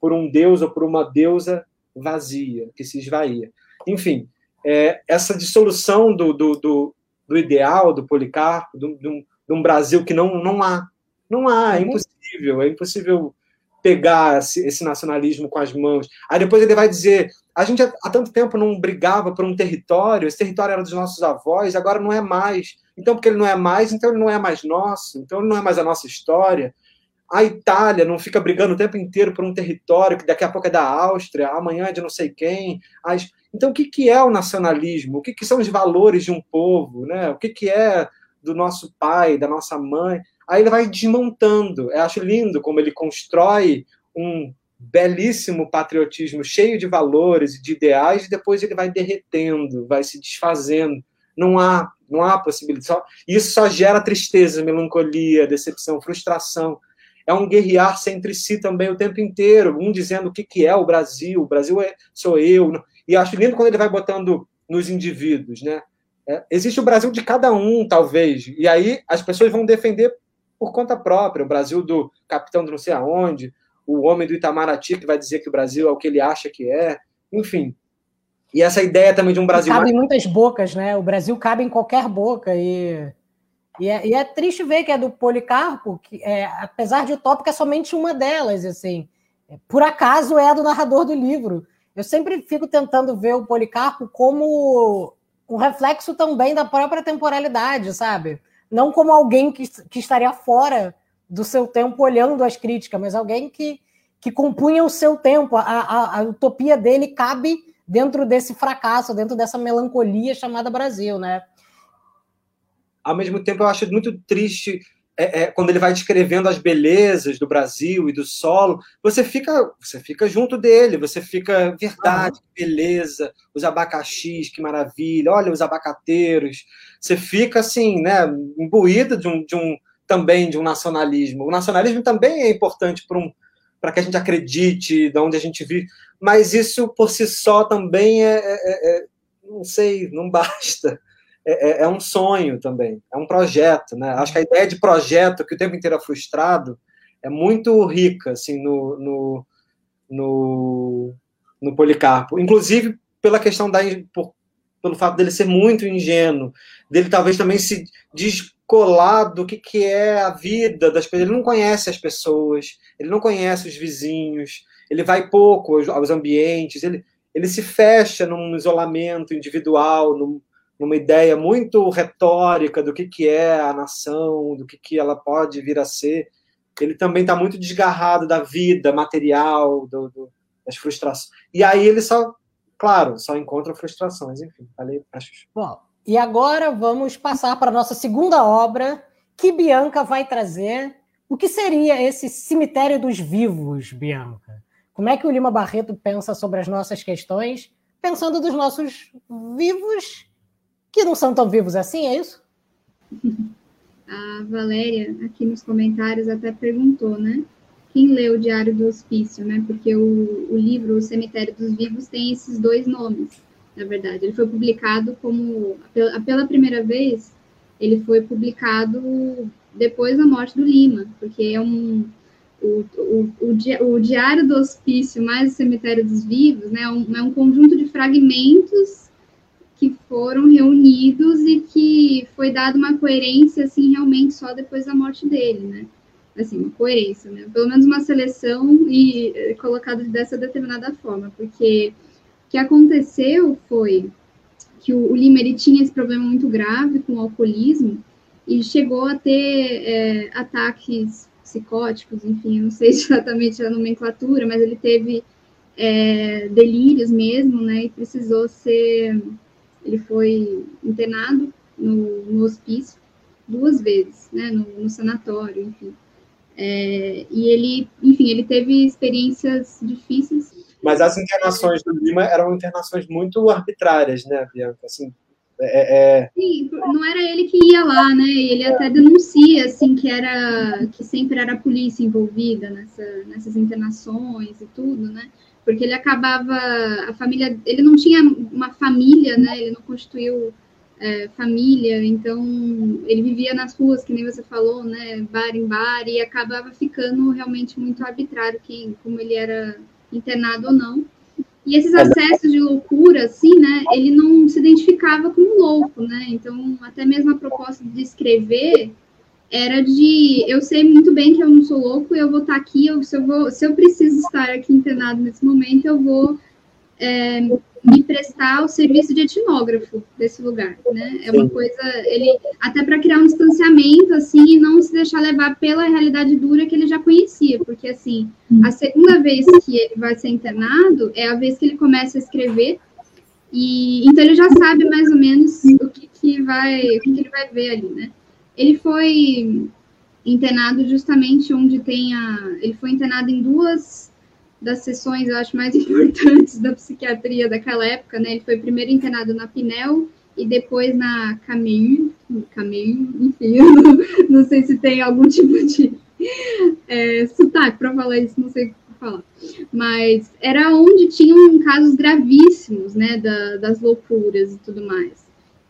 por um deus ou por uma deusa vazia, que se esvaía. Enfim, é, essa dissolução do, do, do, do, ideal do Policarpo, de um, de um Brasil que não, não há. Não há, é uhum. impossível, é impossível pegar esse, nacionalismo com as mãos. Aí depois ele vai dizer: a gente há tanto tempo não brigava por um território, esse território era dos nossos avós, agora não é mais. Então, porque ele não é mais, então ele não é mais nosso, então ele não é mais a nossa história. A Itália não fica brigando o tempo inteiro por um território que daqui a pouco é da Áustria, amanhã é de não sei quem. As... Então, o que, que é o nacionalismo? O que, que são os valores de um povo? Né? O que, que é do nosso pai, da nossa mãe? Aí ele vai desmontando. Eu acho lindo como ele constrói um belíssimo patriotismo cheio de valores e de ideais, e depois ele vai derretendo, vai se desfazendo. Não há, não há possibilidade. Isso só gera tristeza, melancolia, decepção, frustração. É um guerrear-se entre si também o tempo inteiro, um dizendo o que, que é o Brasil, o Brasil é, sou eu. E acho lindo quando ele vai botando nos indivíduos, né? É, existe o Brasil de cada um, talvez, e aí as pessoas vão defender por conta própria. O Brasil do capitão de não sei aonde, o homem do Itamaraty que vai dizer que o Brasil é o que ele acha que é, enfim. E essa ideia também de um Brasil. Cabe mais... em muitas bocas, né? O Brasil cabe em qualquer boca. E, e, é, e é triste ver que é do Policarpo, que é, apesar de utópica, é somente uma delas. assim. Por acaso é a do narrador do livro. Eu sempre fico tentando ver o Policarpo como um reflexo também da própria temporalidade, sabe? Não como alguém que, que estaria fora do seu tempo olhando as críticas, mas alguém que, que compunha o seu tempo. A, a, a, utopia dele cabe dentro desse fracasso, dentro dessa melancolia chamada Brasil, né? Ao mesmo tempo, eu acho muito triste é, é, quando ele vai descrevendo as belezas do Brasil e do solo, você fica, você fica junto dele, você fica verdade, beleza, os abacaxis, que maravilha, olha os abacateiros, você fica assim, né, imbuído de um, de um também de um nacionalismo. O nacionalismo também é importante para um para que a gente acredite de onde a gente vive, mas isso por si só também é, é, é, é não sei, não basta. É, é, é, um sonho também, é um projeto, né? Acho que a ideia de projeto que o tempo inteiro é frustrado é muito rica, assim, no, no, no, no Policarpo. Inclusive pela questão da... Por, pelo fato dele ser muito ingênuo, dele talvez também se descolar do que, que é a vida das pessoas. Ele não conhece as pessoas, ele não conhece os vizinhos, ele vai pouco aos, aos ambientes, ele, ele se fecha num isolamento individual, num, numa ideia muito retórica do que, que é a nação, do que, que ela pode vir a ser. Ele também está muito desgarrado da vida material, do, do, das frustrações. E aí ele só, claro, só encontra frustrações, enfim. Falei, acho. Bom, E agora vamos passar para a nossa segunda obra, que Bianca vai trazer. O que seria esse cemitério dos vivos, Bianca? Como é que o Lima Barreto pensa sobre as nossas questões, pensando dos nossos vivos, que não são tão vivos assim, é isso? A Valéria, aqui nos comentários, até perguntou, né? Quem leu o Diário do Hospício, né? Porque o, o livro O Cemitério dos Vivos tem esses dois nomes, na verdade. Ele foi publicado como, pela, pela primeira vez, ele foi publicado depois da morte do Lima, porque é um, o, o, o, o, Diário do Hospício mais o Cemitério dos Vivos, né, um, é um conjunto de fragmentos que foram reunidos e que foi dada uma coerência, assim, realmente só depois da morte dele, né? Assim, uma coerência, né? Pelo menos uma seleção e eh, colocado dessa determinada forma, porque o que aconteceu foi que o, o Lima, ele tinha esse problema muito grave com o alcoolismo e chegou a ter é, ataques psicóticos, enfim, eu não sei exatamente a nomenclatura, mas ele teve é, delírios mesmo, né, e precisou ser, ele foi internado no, no hospício duas vezes, né, no, no sanatório, enfim. É, e ele, enfim, ele teve experiências difíceis. Mas as internações do Lima eram internações muito arbitrárias, né, Bianca? Assim, é, é... Sim, não era ele que ia lá, né? Ele até denuncia assim que era que sempre era a polícia envolvida nessa, nessas internações e tudo, né? Porque ele acabava a família, ele não tinha uma família, né? Ele não constituiu é, família, então ele vivia nas ruas, que nem você falou, né? Bar em bar e acabava ficando realmente muito arbitrário quem, como ele era internado ou não. E esses acessos de loucura, assim, né, ele não se identificava como louco, né? Então, até mesmo a proposta de escrever era de eu sei muito bem que eu não sou louco eu vou estar aqui, eu, se, eu vou, se eu preciso estar aqui internado nesse momento, eu vou é, me prestar o serviço de etnógrafo desse lugar, né? É uma coisa, ele até para criar um distanciamento assim e não se deixar levar pela realidade dura que ele já conhecia, porque assim, a segunda vez que ele vai ser internado é a vez que ele começa a escrever e então ele já sabe mais ou menos o que, que vai, o que, que ele vai ver ali, né? Ele foi internado justamente onde tem a, ele foi internado em duas das sessões, eu acho, mais importantes da psiquiatria daquela época, né? Ele foi primeiro internado na Pinel e depois na Camille, Camille, enfim, não, não, sei se tem algum tipo de é, sotaque para falar isso, não sei falar. Mas era onde tinham casos gravíssimos, né, da, das loucuras e tudo mais.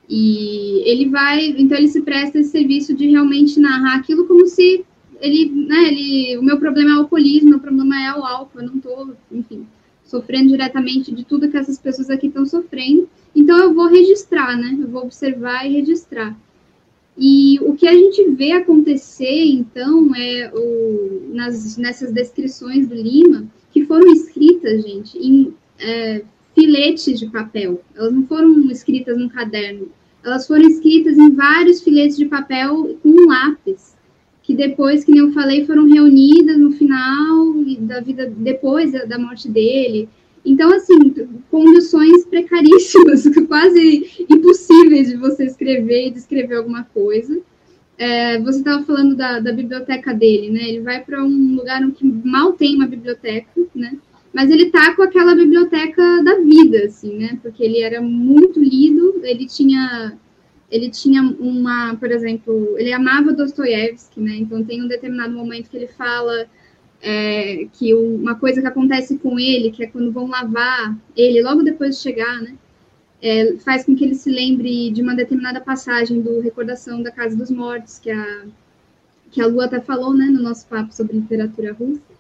E ele vai, então ele se presta esse serviço de realmente narrar aquilo como se ele, né, ele, o meu problema é o alcoolismo, meu problema é o álcool, eu não estou, enfim, sofrendo diretamente de tudo que essas pessoas aqui estão sofrendo. Então eu vou registrar, né? Eu vou observar e registrar. E o que a gente vê acontecer, então, é o, nas, nessas descrições do Lima, que foram escritas, gente, em é, filetes de papel. Elas não foram escritas num caderno. Elas foram escritas em vários filetes de papel com lápis que depois, que nem eu falei, foram reunidas no final da vida, depois da, morte dele. Então, assim, condições precaríssimas, quase impossíveis de você escrever e descrever alguma coisa. É, você estava falando da, da, biblioteca dele, né? Ele vai para um lugar que mal tem uma biblioteca, né? Mas ele tá com aquela biblioteca da vida, assim, né? Porque ele era muito lido, ele tinha ele tinha uma, por exemplo, ele amava Dostoiévski, né? Então tem um determinado momento que ele fala é, que uma coisa que acontece com ele, que é quando vão lavar ele logo depois de chegar, né? É, faz com que ele se lembre de uma determinada passagem do Recordação da Casa dos Mortos, que a, que a Lu até falou, né, no nosso papo sobre literatura russa.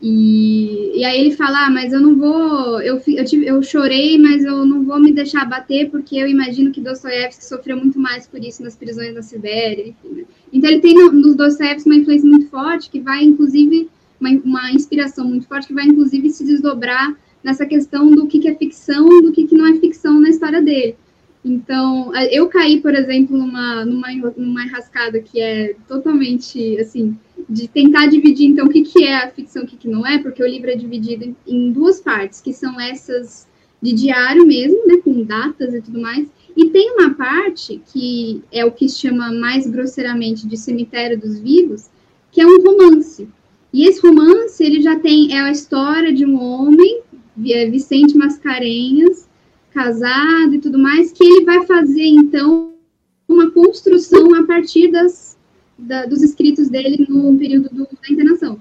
E, e aí ele fala, ah, mas eu não vou, eu, eu, tive, eu chorei, mas eu não vou me deixar bater, porque eu imagino que Dostoiévski sofreu muito mais por isso nas prisões na Sibéria, enfim. Né? Então ele tem no, no Dostoiévski uma influência muito forte, que vai, inclusive, uma, uma inspiração muito forte, que vai, inclusive, se desdobrar nessa questão do que, que é ficção, do que, que não é ficção na história dele. Então, eu caí, por exemplo, numa, numa, numa enrascada que é totalmente, assim, de tentar dividir, então, o que, que é a ficção e o que, que não é, porque o livro é dividido em, duas partes, que são essas de diário mesmo, né, com datas e tudo mais, E tem uma parte que é o que se chama mais grosseiramente de Cemitério dos Vivos, que é um romance. E esse romance, ele já tem, é a história de um homem, Vicente Mascarenhas, casado e tudo mais, que ele vai fazer, então, uma construção a partir das, da, dos escritos dele no período do, da internação.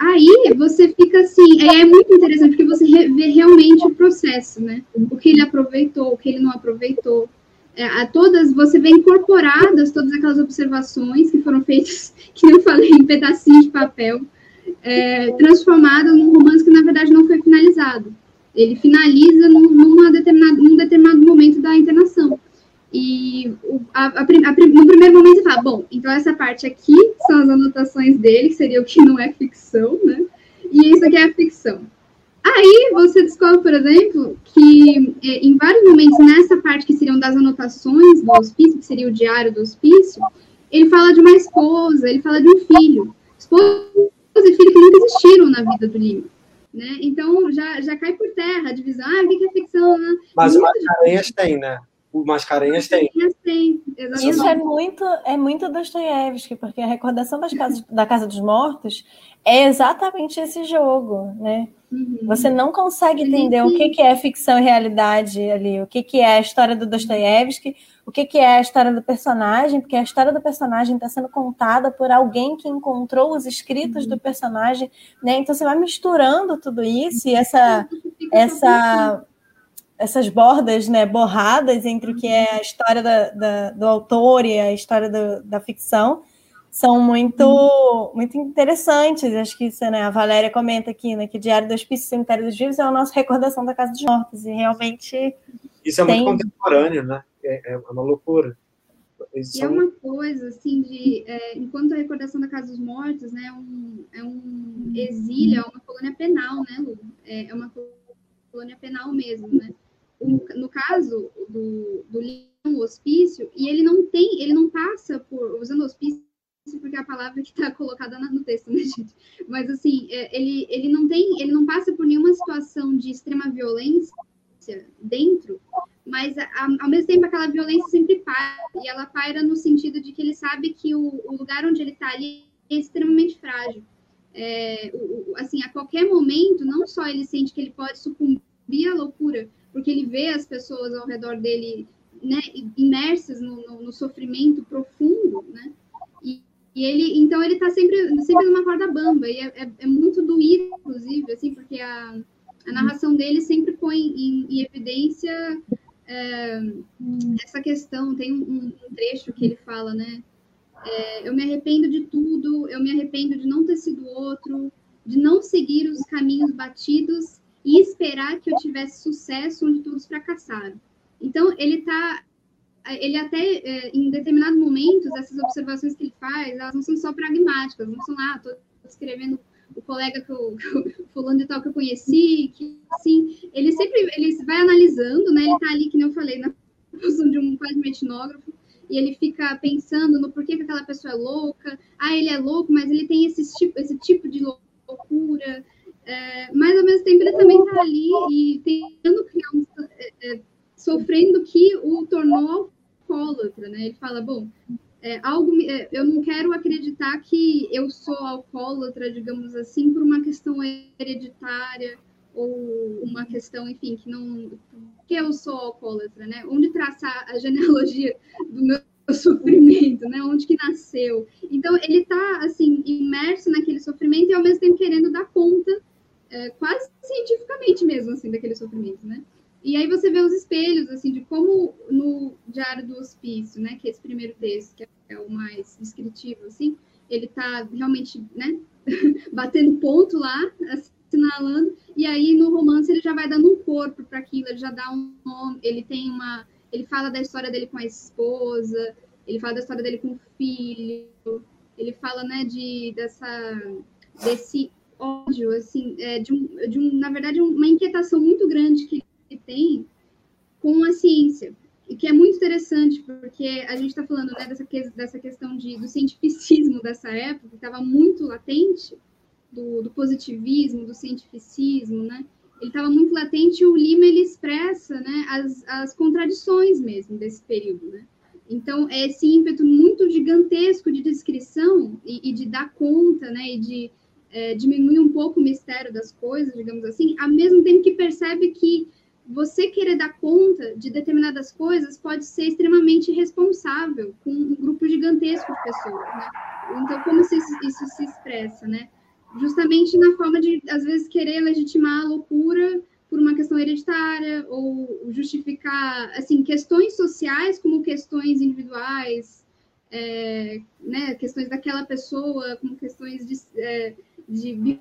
Aí você fica assim, é, é muito interessante porque você vê realmente o processo, né? O que ele aproveitou, o que ele não aproveitou. É, todas, você vê incorporadas todas aquelas observações que foram feitas, que eu falei, em pedacinhos de papel, é, transformadas num romance que na verdade não foi finalizado. Ele finaliza num, numa determinada, num determinado momento da internação. E a, a, a, no primeiro momento você fala, bom, então essa parte aqui são as anotações dele, que seria o que não é ficção, né? E isso aqui é a ficção. Aí você descobre, por exemplo, que é, em vários momentos, nessa parte que seriam das anotações do hospício, que seria o diário do hospício, ele fala de uma esposa, ele fala de um filho. Esposa e filho que nunca existiram na vida do Lima. Né? Então já, já cai por terra a divisão, ah, o que é ficção? Né? Mas o Mascarenhas tem, né? O Mascarenhas tem. tem Isso é muito, é muito Dostoiévski, porque a recordação das casas, da Casa dos Mortos é exatamente esse jogo, né? Uhum. Você não consegue entender o que, que é ficção e realidade ali, o que, que é a história do Dostoiévski, o que, que é a história do personagem, porque a história do personagem está sendo contada por alguém que encontrou os escritos uhum. do personagem, né? Então você vai misturando tudo isso e essa, essa essas bordas né, borradas entre o que é a história da, da, do autor e a história do, da ficção são muito muito interessantes. Acho que isso, né, a Valéria comenta aqui, né, que Diário do Hospício Cemitério dos Vivos é a nossa recordação da Casa dos Mortos, e realmente... Isso é tem... muito contemporâneo, né? É, é uma loucura. Isso e é uma coisa, assim, de... É, enquanto a recordação da Casa dos Mortos, né, é um, é um exílio, é uma colônia penal, né, Lu? É, é uma colônia penal mesmo, né? No caso do, do Leão, hospício, e ele não tem, ele não passa por, usando hospício porque é a palavra que está colocada no texto, né, gente? Mas assim, é, ele, ele não tem, ele não passa por nenhuma situação de extrema violência dentro, mas ao mesmo tempo aquela violência sempre paira, e ela paira no sentido de que ele sabe que o, o lugar onde ele está ali é extremamente frágil. É, o, assim, a qualquer momento, não só ele sente que ele pode sucumbir à loucura, porque ele vê as pessoas ao redor dele né, imersas no, no, no sofrimento profundo, né? E, e, ele, então ele está sempre, sempre numa corda bamba, e é, é, é, muito doído, inclusive, assim, porque a, a narração dele sempre põe em, em evidência é, essa questão. Tem um, um, trecho que ele fala, né? É, eu me arrependo de tudo, eu me arrependo de não ter sido outro, de não seguir os caminhos batidos e esperar que eu tivesse sucesso onde todos fracassaram. Então, ele está. Ele até, é, em determinados momentos, essas observações que ele faz, elas não são só pragmáticas, não são lá, ah, estou escrevendo o colega que eu, fulano de tal que eu conheci, que assim, ele sempre ele vai analisando, né? Ele está ali, que nem eu falei, na posição de um quase etnógrafo, e ele fica pensando no porquê que aquela pessoa é louca. Ah, ele é louco, mas ele tem esse tipo, esse tipo de loucura. É, mas ao mesmo tempo ele também está ali e tentando criar um, é, é, sofrendo que o tornou alcoólatra, né? Ele fala, bom, é, algo, é, eu não quero acreditar que eu sou alcoólatra, digamos assim, por uma questão hereditária ou uma questão, enfim, que não que eu sou alcoólatra, né? Onde traçar a genealogia do meu sofrimento, né? Onde que nasceu? Então ele está assim imerso naquele sofrimento e ao mesmo tempo querendo dar conta é, quase cientificamente mesmo, assim, daquele sofrimento, né? E aí você vê os espelhos, assim, de como no Diário do Hospício, né, que é esse primeiro texto, que é o mais descritivo, assim, ele tá realmente, né, batendo ponto lá, assinalando, e aí no romance ele já vai dando um corpo para aquilo, ele já dá um nome, ele tem uma, ele fala da história dele com a esposa, ele fala da história dele com o filho, ele fala, né, de, dessa, desse ódio, assim, é, de, um, de um, na verdade, uma inquietação muito grande que ele tem com a ciência. E que é muito interessante, porque a gente está falando né, dessa, dessa questão de, do cientificismo dessa época, que estava muito latente, do, do, positivismo, do cientificismo, né? ele estava muito latente e o Lima ele expressa né, as, as contradições mesmo desse período. Né? Então, é esse ímpeto muito gigantesco de descrição e, e de dar conta, né, e de é, diminuir um pouco o mistério das coisas, digamos assim, ao mesmo tempo que percebe que você querer dar conta de determinadas coisas pode ser extremamente responsável com um grupo gigantesco de pessoas, né? Então, como isso, isso se expressa, né? Justamente na forma de, às vezes, querer legitimar a loucura por uma questão hereditária ou justificar, assim, questões sociais como questões individuais, é, né? Questões daquela pessoa como questões de, é, de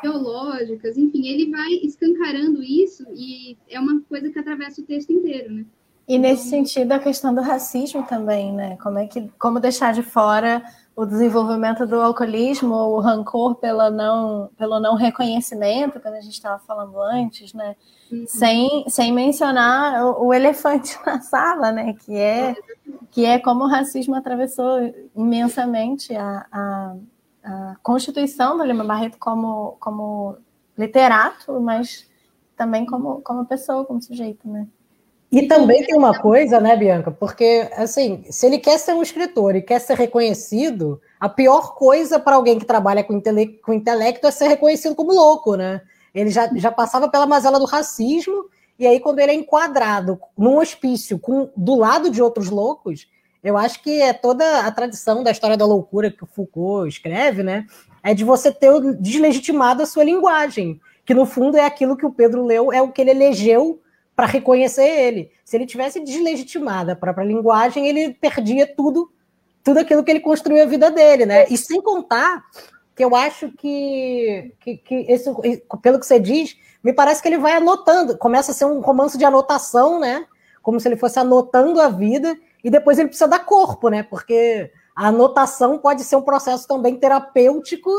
biológicas, enfim, ele vai escancarando isso e é uma coisa que atravessa o texto inteiro, né? E nesse sentido a questão do racismo também, né? Como é que como deixar de fora o desenvolvimento do alcoolismo, o rancor pelo não pelo não reconhecimento, quando a gente estava falando antes, né? Uhum. Sem, sem mencionar o, o, elefante na sala, né? Que é que é como o racismo atravessou imensamente a, a a constituição do Lima Barreto como, como literato, mas também como, como pessoa, como sujeito, né? E também tem uma coisa, né, Bianca? Porque, assim, se ele quer ser um escritor e quer ser reconhecido, a pior coisa para alguém que trabalha com, intele com intelecto é ser reconhecido como louco, né? Ele já, já passava pela mazela do racismo, e aí, quando ele é enquadrado num hospício com, do lado de outros loucos, eu acho que é toda a tradição da história da loucura que o Foucault escreve, né? É de você ter deslegitimado a sua linguagem, que no fundo é aquilo que o Pedro leu, é o que ele elegeu para reconhecer ele. Se ele tivesse deslegitimado a própria linguagem, ele perdia tudo, tudo aquilo que ele construiu a vida dele, né? E sem contar que eu acho que, que, que esse, pelo que você diz, me parece que ele vai anotando, começa a ser um romance de anotação, né? Como se ele fosse anotando a vida e depois ele precisa dar corpo, né? Porque a anotação pode ser um processo também terapêutico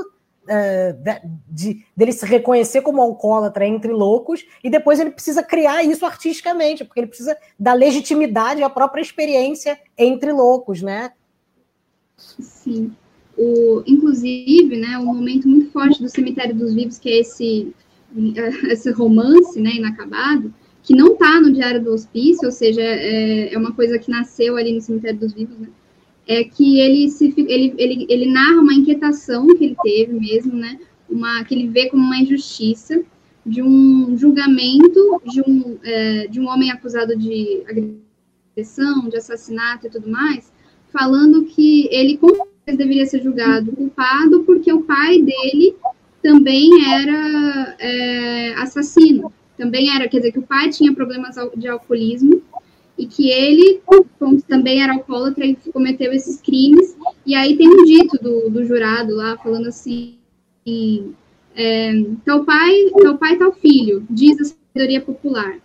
é, de, de, dele se reconhecer como alcoólatra entre loucos, e depois ele precisa criar isso artisticamente, porque ele precisa dar legitimidade à própria experiência entre loucos, né? Sim. O, inclusive, né, um momento muito forte do Cemitério dos Vivos, que é esse, esse romance né, inacabado, que não está no Diário do Hospício, ou seja, é, é, uma coisa que nasceu ali no Cemitério dos Vivos, né? É que ele, se, ele, ele, ele narra uma inquietação que ele teve mesmo, né? Uma, que ele vê como uma injustiça de um julgamento de um, é, de um homem acusado de agressão, de assassinato e tudo mais, falando que ele com certeza deveria ser julgado culpado porque o pai dele também era é, assassino também era, quer dizer, que o pai tinha problemas de alcoolismo e que ele também era alcoólatra e cometeu esses crimes. E aí tem um dito do, do jurado lá falando assim: é, tal pai, tal pai, tal filho, diz a sabedoria popular.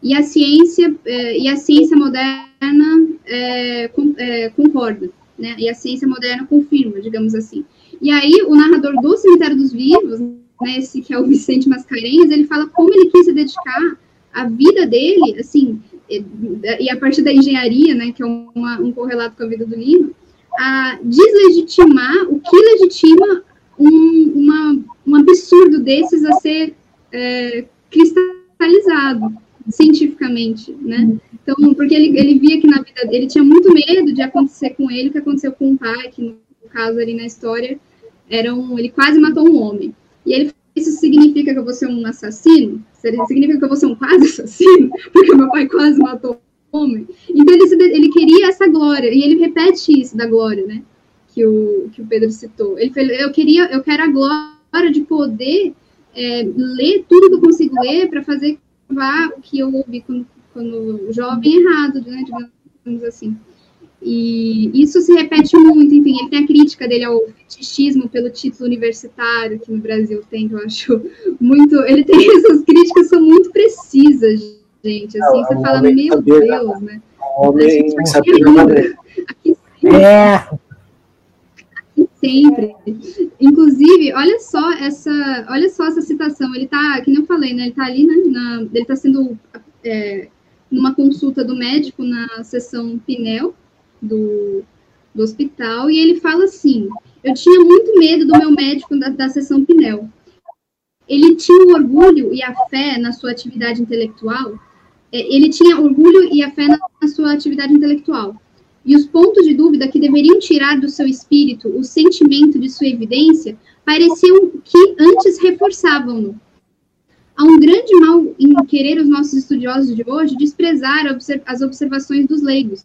E a ciência é, e a ciência moderna é, com, é, concorda, né? E a ciência moderna confirma, digamos assim. E aí o narrador do Cemitério dos Vivos né, esse que é o Vicente Mascarenhas, ele fala como ele quis se dedicar a vida dele, assim, e a partir da engenharia, né, que é uma, um correlato com a vida do Lino, a deslegitimar o que legitima um, uma, um absurdo desses a ser é, cristalizado cientificamente, né? Então, porque ele, ele via que na vida dele tinha muito medo de acontecer com ele o que aconteceu com o pai, que no caso ali na história era um, ele quase matou um homem. E ele isso significa que eu vou ser um assassino? Significa que eu vou ser um quase assassino? Porque meu pai quase matou um homem? Então ele, ele queria essa glória, e ele repete isso da glória, né? Que o, que o Pedro citou. Ele falou, eu queria, eu quero a glória de poder é, ler tudo que eu consigo ler para fazer o que eu ouvi quando, quando jovem errado, né, digamos assim. E isso se repete muito, enfim, ele tem a crítica dele ao fetichismo pelo título universitário que no Brasil tem, que eu acho muito. Ele tem essas críticas são muito precisas, gente. Assim, Não, você fala, meu saber, Deus, né? Homem aqui, é. Aqui sempre. Inclusive, olha só essa, olha só essa citação. Ele tá, que nem eu falei, né? Ele tá ali, né? Na, ele tá sendo é, numa consulta do médico na sessão Pinel do, do hospital, e ele fala assim: Eu tinha muito medo do meu médico da, da sessão Pinel. ele tinha o orgulho e a fé na sua atividade intelectual, é, ele tinha orgulho e a fé na, sua atividade intelectual. E os pontos de dúvida que deveriam tirar do seu espírito o sentimento de sua evidência pareciam que antes reforçavam-no. Há um grande mal em querer os nossos estudiosos de hoje desprezar as observações dos leigos.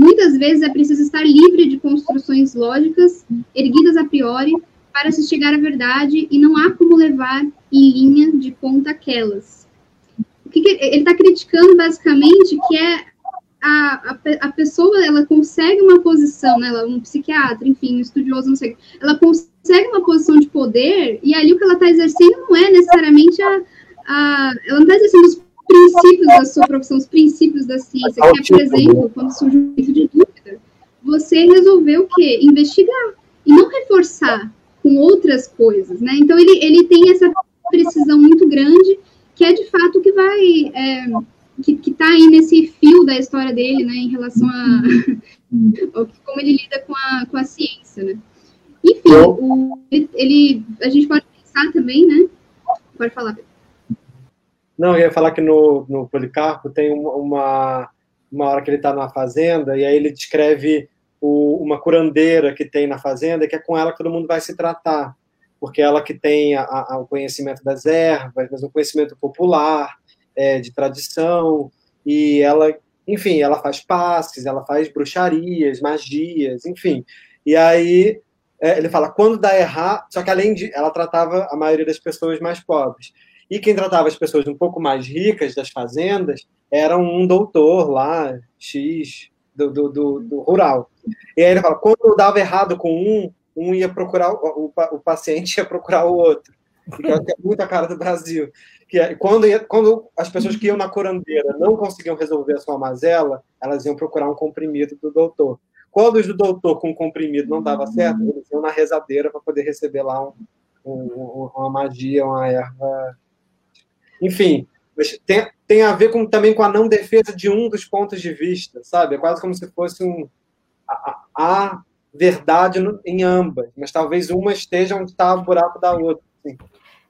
Muitas vezes é preciso estar livre de construções lógicas, erguidas a priori, para se chegar à verdade, e não há como levar em linha de conta aquelas. O que, que ele está criticando basicamente que é a, a, a, pessoa ela consegue uma posição, né, ela, um psiquiatra, enfim, um estudioso, não sei, ela consegue uma posição de poder e ali o que ela está exercendo não é necessariamente a, a ela não está exercendo os princípios da sua profissão, os princípios da ciência, que é, por exemplo, quando surge um momento de dúvida, você resolveu o quê? Investigar e não reforçar com outras coisas, né? Então ele, ele tem essa precisão muito grande que é de fato o que vai é, que está aí nesse fio da história dele, né, em relação a, como ele lida com a, com a ciência, né. Enfim, o, ele, a gente pode pensar também, né, pode falar, Não, eu ia falar que no, no Policarpo tem uma, uma hora que ele está na fazenda e aí ele descreve o, uma curandeira que tem na fazenda, que é com ela que todo mundo vai se tratar, porque ela que tem a, a, o conhecimento das ervas, mas o conhecimento popular, é, de tradição, e ela, enfim, ela faz passes, ela faz bruxarias, magias, enfim. E aí é, ele fala, quando dá errar, só que além de, ela tratava a maioria das pessoas mais pobres. E quem tratava as pessoas um pouco mais ricas das fazendas era um doutor lá, X, do, do, do, do rural. E aí ele fala, quando dava errado com um, um ia procurar, o, o, o paciente ia procurar o outro. Que é muita cara do Brasil que é, quando, quando as pessoas que iam na curandeira não conseguiam resolver a sua mazela, elas iam procurar um comprimido do doutor. Quando os do doutor com comprimido não dava certo, eles iam na rezadeira para poder receber lá um, um, uma magia, uma erva. Enfim, tem, tem a ver com, também com a não defesa de um dos pontos de vista, sabe? É quase como se fosse um, a, a verdade em ambas, mas talvez uma esteja onde está o buraco da outra. Assim.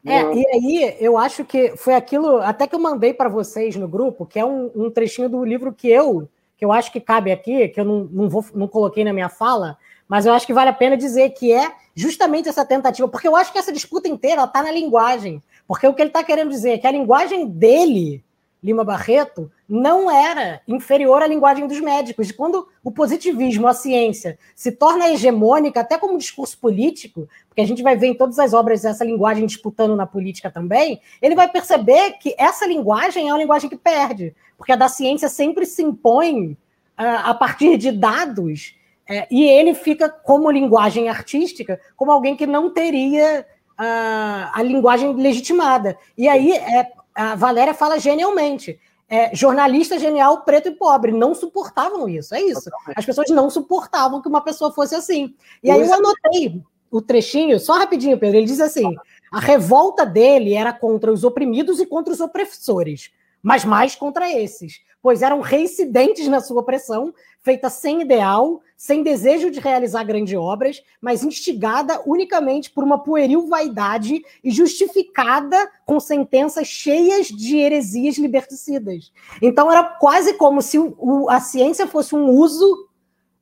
É, e aí eu acho que foi aquilo, até que eu mandei para vocês no grupo, que é um, um, trechinho do livro que eu, que eu acho que cabe aqui, que eu não, não, vou, não coloquei na minha fala, mas eu acho que vale a pena dizer que é justamente essa tentativa, porque eu acho que essa disputa inteira está na linguagem, porque o que ele está querendo dizer é que a linguagem dele Lima Barreto não era inferior à linguagem dos médicos. E quando o positivismo, a ciência, se torna hegemônica, até como discurso político, porque a gente vai ver em todas as obras essa linguagem disputando na política também, ele vai perceber que essa linguagem é uma linguagem que perde, porque a da ciência sempre se impõe uh, a partir de dados, uh, e ele fica, como linguagem artística, como alguém que não teria uh, a linguagem legitimada. E aí é a Valéria fala genialmente. É, jornalista genial, preto e pobre, não suportavam isso. É isso. As pessoas não suportavam que uma pessoa fosse assim. E aí eu anotei o trechinho, só rapidinho, Pedro. Ele diz assim: a revolta dele era contra os oprimidos e contra os opressores, mas mais contra esses, pois eram reincidentes na sua opressão, feita sem ideal, sem desejo de realizar grandes obras, mas instigada unicamente por uma pueril vaidade e justificada com sentenças cheias de heresias liberticidas. Então era quase como se o, a ciência fosse um uso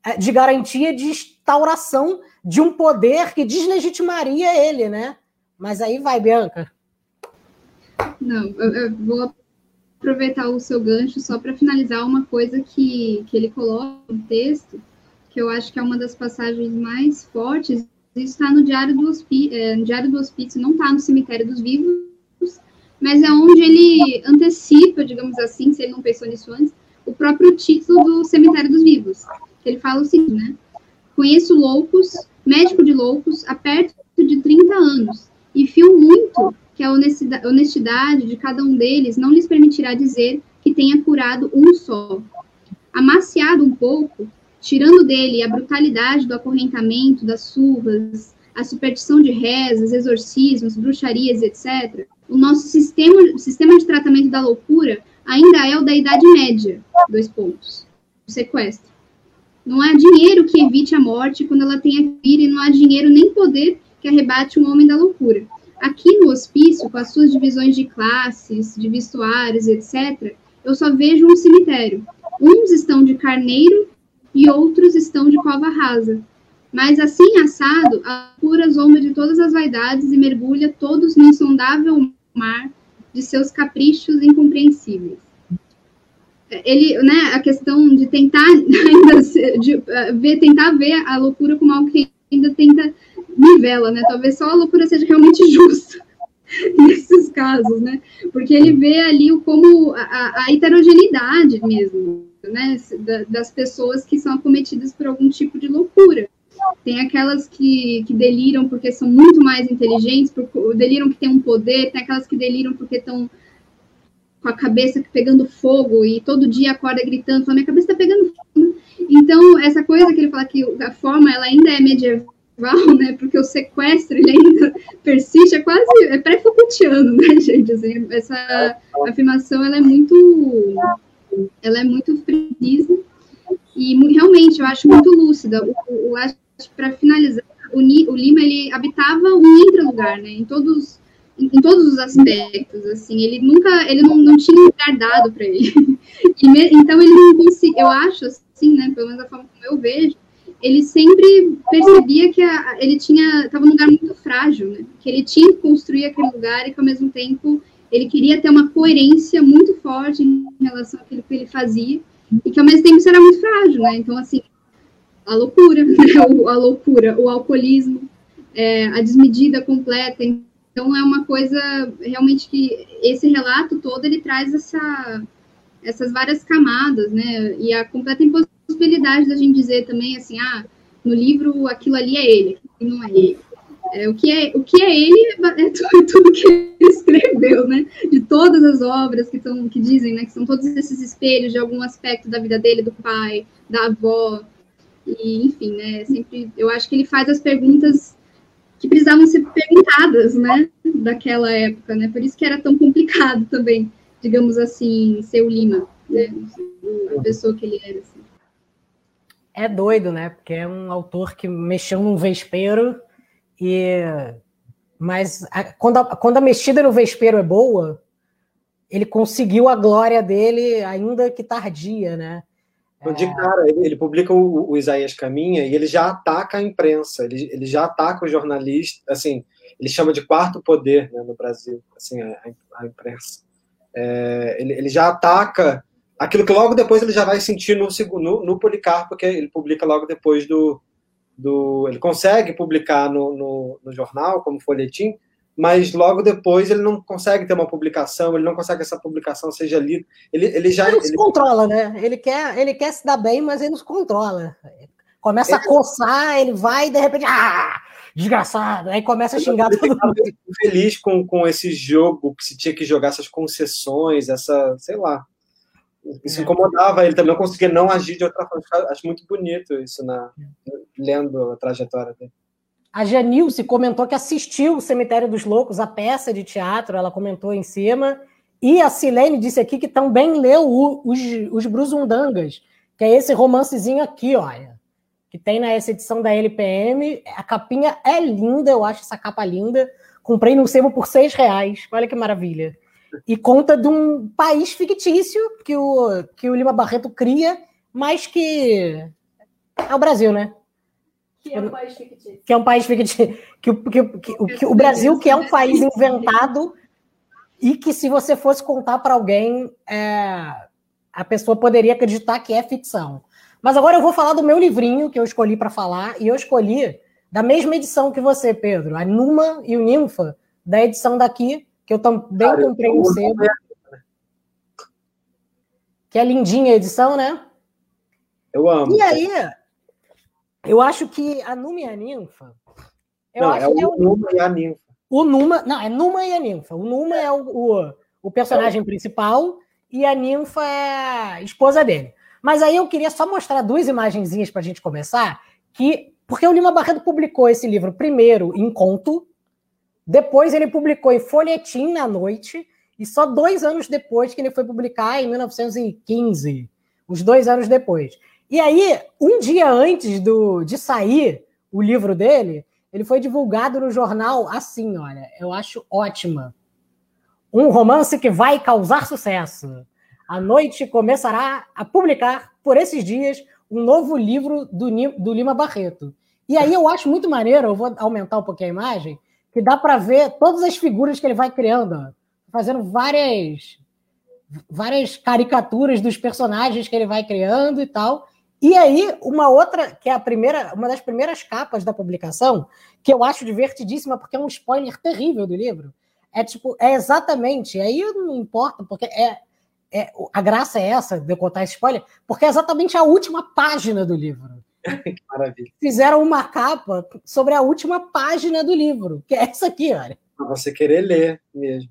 é, de garantia de instauração de um poder que deslegitimaria ele, né? Mas aí vai, Bianca. Não, eu vou aproveitar o seu gancho só para finalizar uma coisa que, que ele coloca no texto, que eu acho que é uma das passagens mais fortes, isso está no Diário do, Hospi é, no Diário do Hospício, não está no Cemitério dos Vivos, mas é onde ele antecipa, digamos assim, se ele não pensou nisso antes, o próprio título do Cemitério dos Vivos. Ele fala o seguinte, né? Conheço loucos, médico de loucos, há perto de 30 anos, e fio muito que a honestidade de cada um deles não lhes permitirá dizer que tenha curado um só. Amaciado um pouco, tirando dele a brutalidade do acorrentamento, das surras, a superstição de rezas, exorcismos, bruxarias, etc., o nosso sistema, sistema de tratamento da loucura ainda é o da Idade Média, dois pontos, o sequestro. Não há dinheiro que evite a morte quando ela tenha que ir, e não há dinheiro nem poder que arrebate um homem da loucura. Aqui no hospício, com as suas divisões de classes, de vestuários, etc., eu só vejo um cemitério. Uns estão de carneiro e outros estão de cova rasa. Mas assim assado, a pura zomba de todas as vaidades e mergulha todos no insondável mar de seus caprichos incompreensíveis. Ele, né, a questão de tentar ainda de, uh, ver, tentar ver a loucura como algo que ainda tenta nivela, né? Talvez só a loucura seja realmente justa nesses casos, né? Porque ele vê ali como a, a heterogeneidade mesmo, né? Das pessoas que são acometidas por algum tipo de loucura. Tem aquelas que, que deliram porque são muito mais inteligentes, por, deliram que têm um poder, tem aquelas que deliram porque estão com a cabeça pegando fogo e todo dia acorda gritando, fala, minha cabeça está pegando fogo. Então, essa coisa que ele fala que a forma ela ainda é medieval, né? Porque o sequestro ele ainda persiste, é quase é pré-Foucaultiano, né, gente? Assim, essa afirmação ela é muito ela é muito precisa e realmente eu acho muito lúcida. O, o para finalizar, o, o, Lima ele habitava um intra-lugar, né? Em todos em, em, todos os aspectos, assim, ele nunca, ele não, não tinha um lugar dado para ele. Me, então ele não conseguia, eu acho assim, né? Pelo menos da forma como eu vejo, ele sempre percebia que a, ele tinha estava num lugar muito frágil, né? Que ele tinha que construir aquele lugar e que ao mesmo tempo ele queria ter uma coerência muito forte em relação àquilo que ele fazia e que ao mesmo tempo isso era muito frágil, né? Então assim, a loucura, né? a loucura, o alcoolismo, é, a desmedida completa. Então é uma coisa realmente que esse relato todo ele traz essa essas várias camadas, né? E a completa impossibilidade da gente dizer também assim, ah, no livro aquilo ali é ele, aquilo não é ele. É, o, que é, o que é ele é tudo, tudo que ele escreveu, né? De todas as obras que, tão, que dizem, né? Que são todos esses espelhos de algum aspecto da vida dele, do pai, da avó, e enfim, né? Sempre, eu acho que ele faz as perguntas que precisavam ser perguntadas, né? Daquela época, né? Por isso que era tão complicado também, digamos assim, ser o Lima, né? A pessoa que ele era. Assim. É doido, né? Porque é um autor que mexeu num vespeiro e mas a, quando, a, quando a mexida no vespeiro é boa, ele conseguiu a glória dele, ainda que tardia, né? Então, de cara, ele, ele publica o, o, Isaías Caminha e ele já ataca a imprensa, ele, ele já ataca o jornalista, assim, ele chama de quarto poder né, no Brasil, assim, a, a imprensa. É, ele, ele já ataca aquilo que logo depois ele já vai sentir no, no, no Policarpo, que ele publica logo depois do, do. Ele consegue publicar no, no, no, jornal, como folhetim, mas logo depois ele não consegue ter uma publicação, ele não consegue que essa publicação seja lida. Ele, ele já. Ele não se controla, né? Ele quer, ele quer se dar bem, mas ele não se controla. Começa ele... a coçar, ele vai e de repente. Ah! Desgraçado, aí começa a xingar todo mundo. feliz com, com esse jogo que se tinha que jogar essas concessões, essa, sei lá, isso incomodava ele também, não conseguia não agir de outra forma. Acho muito bonito isso na, lendo a trajetória dele. A Janilce comentou que assistiu o Cemitério dos Loucos, a peça de teatro, ela comentou em cima. E a Silene disse aqui que também leu o, os, os Bruzundangas, que é esse romancezinho aqui, olha, que tem nessa edição da LPM. A capinha é linda, eu acho essa capa linda. Comprei no sebo por seis reais. Olha que maravilha e conta de um país fictício que o, que o Lima Barreto cria, mas que é o Brasil, né? Que é um país fictício. Que é um país fictício. Que, que, que, que o Brasil, que é um país inventado e que, se você fosse contar para alguém, é, a pessoa poderia acreditar que é ficção. Mas agora eu vou falar do meu livrinho que eu escolhi para falar, e eu escolhi da mesma edição que você, Pedro, a Numa e o Ninfa, da edição daqui, que eu também Cara, comprei um sebo. Que é lindinha a edição, né? Eu amo. E aí, eu acho que a Numa e a Ninfa. não, é o, é o Numa e a Ninfa. O Numa, não, é Numa e a Ninfa. O Numa é o, o, o personagem é. principal e a Ninfa é a esposa dele. Mas aí eu queria só mostrar duas imagenzinhas para a gente começar, que porque o Lima Barreto publicou esse livro primeiro em conto, depois ele publicou em Folhetim na noite, e só dois anos depois que ele foi publicar, em 1915. Os dois anos depois. E aí, um dia antes do, de sair o livro dele, ele foi divulgado no jornal assim, olha, eu acho ótima. Um romance que vai causar sucesso. A noite começará a publicar, por esses dias, um novo livro do, do Lima Barreto. E aí eu acho muito maneiro, eu vou aumentar um pouquinho a imagem, que dá para ver todas as figuras que ele vai criando, fazendo várias várias caricaturas dos personagens que ele vai criando e tal. E aí, uma outra, que é a primeira, uma das primeiras capas da publicação, que eu acho divertidíssima, porque é um spoiler terrível do livro. É tipo, é exatamente, aí não importa, porque é, é a graça é essa de eu contar esse spoiler, porque é exatamente a última página do livro. que maravilha. Fizeram uma capa sobre a última página do livro, que é essa aqui, olha. Pra você querer ler mesmo.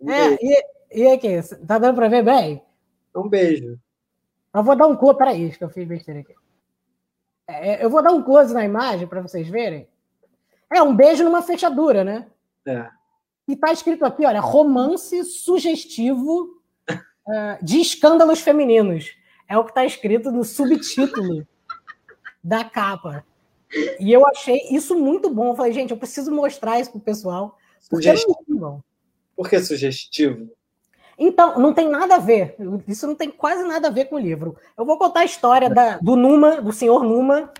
Um é, e, e aqui, tá dando para ver bem? Um beijo. Eu vou dar um close. Peraí, que eu fiz besteira aqui. É, eu vou dar um close na imagem para vocês verem. É um beijo numa fechadura, né? É. E tá escrito aqui, olha, romance sugestivo uh, de escândalos femininos. É o que tá escrito no subtítulo da capa. E eu achei isso muito bom. Eu falei, gente, eu preciso mostrar isso pro pessoal. Sugestivo. Por que sugestivo? Então, não tem nada a ver. Isso não tem quase nada a ver com o livro. Eu vou contar a história da, do Numa, do senhor Numa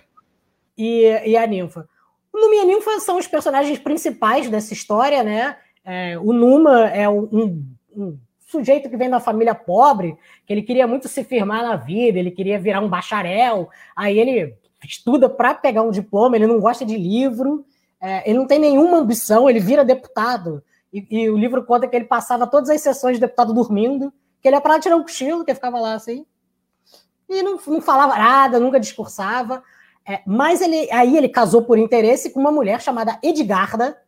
e, e a ninfa. O Numa e a ninfa são os personagens principais dessa história, né? É, o Numa é um, um, sujeito que vem da família pobre, que ele queria muito se firmar na vida, ele queria virar um bacharel, aí ele estuda para pegar um diploma, ele não gosta de livro, é, ele não tem nenhuma ambição, ele vira deputado. E, e, o livro conta que ele passava todas as sessões de deputado dormindo, que ele ia para tirar um cochilo, que ficava lá assim. E não, não falava nada, nunca discursava. É, mas ele, aí ele casou por interesse com uma mulher chamada Edgarda,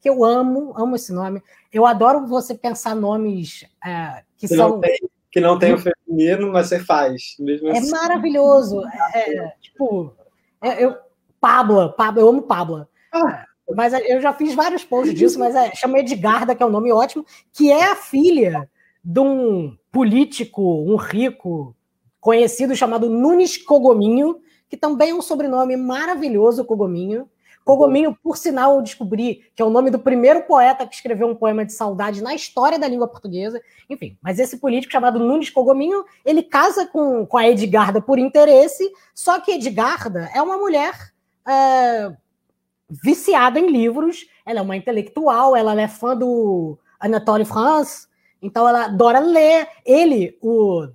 que eu amo, amo esse nome. Eu adoro você pensar nomes é, que, são. Não tem, que não tem o feminino, mas você faz. é assim. maravilhoso. É, é, tipo, é, eu, Pabla, Pabla, eu amo Pabla. Ah. Mas eu já fiz vários posts disso, mas é, chama Edgarda, que é um nome ótimo, que é a filha de um político, um rico, conhecido chamado Nunes Cogominho, que também é um sobrenome maravilhoso, Cogominho. Cogominho, por sinal, eu descobri que é o nome do primeiro poeta que escreveu um poema de saudade na história da língua portuguesa. Enfim, mas esse político chamado Nunes Cogominho, ele casa com, com a Edgarda por interesse, só que Edgarda é uma mulher é, viciada em livros, ela é uma intelectual, ela é fã do Anatole France, então ela adora ler. Ele, o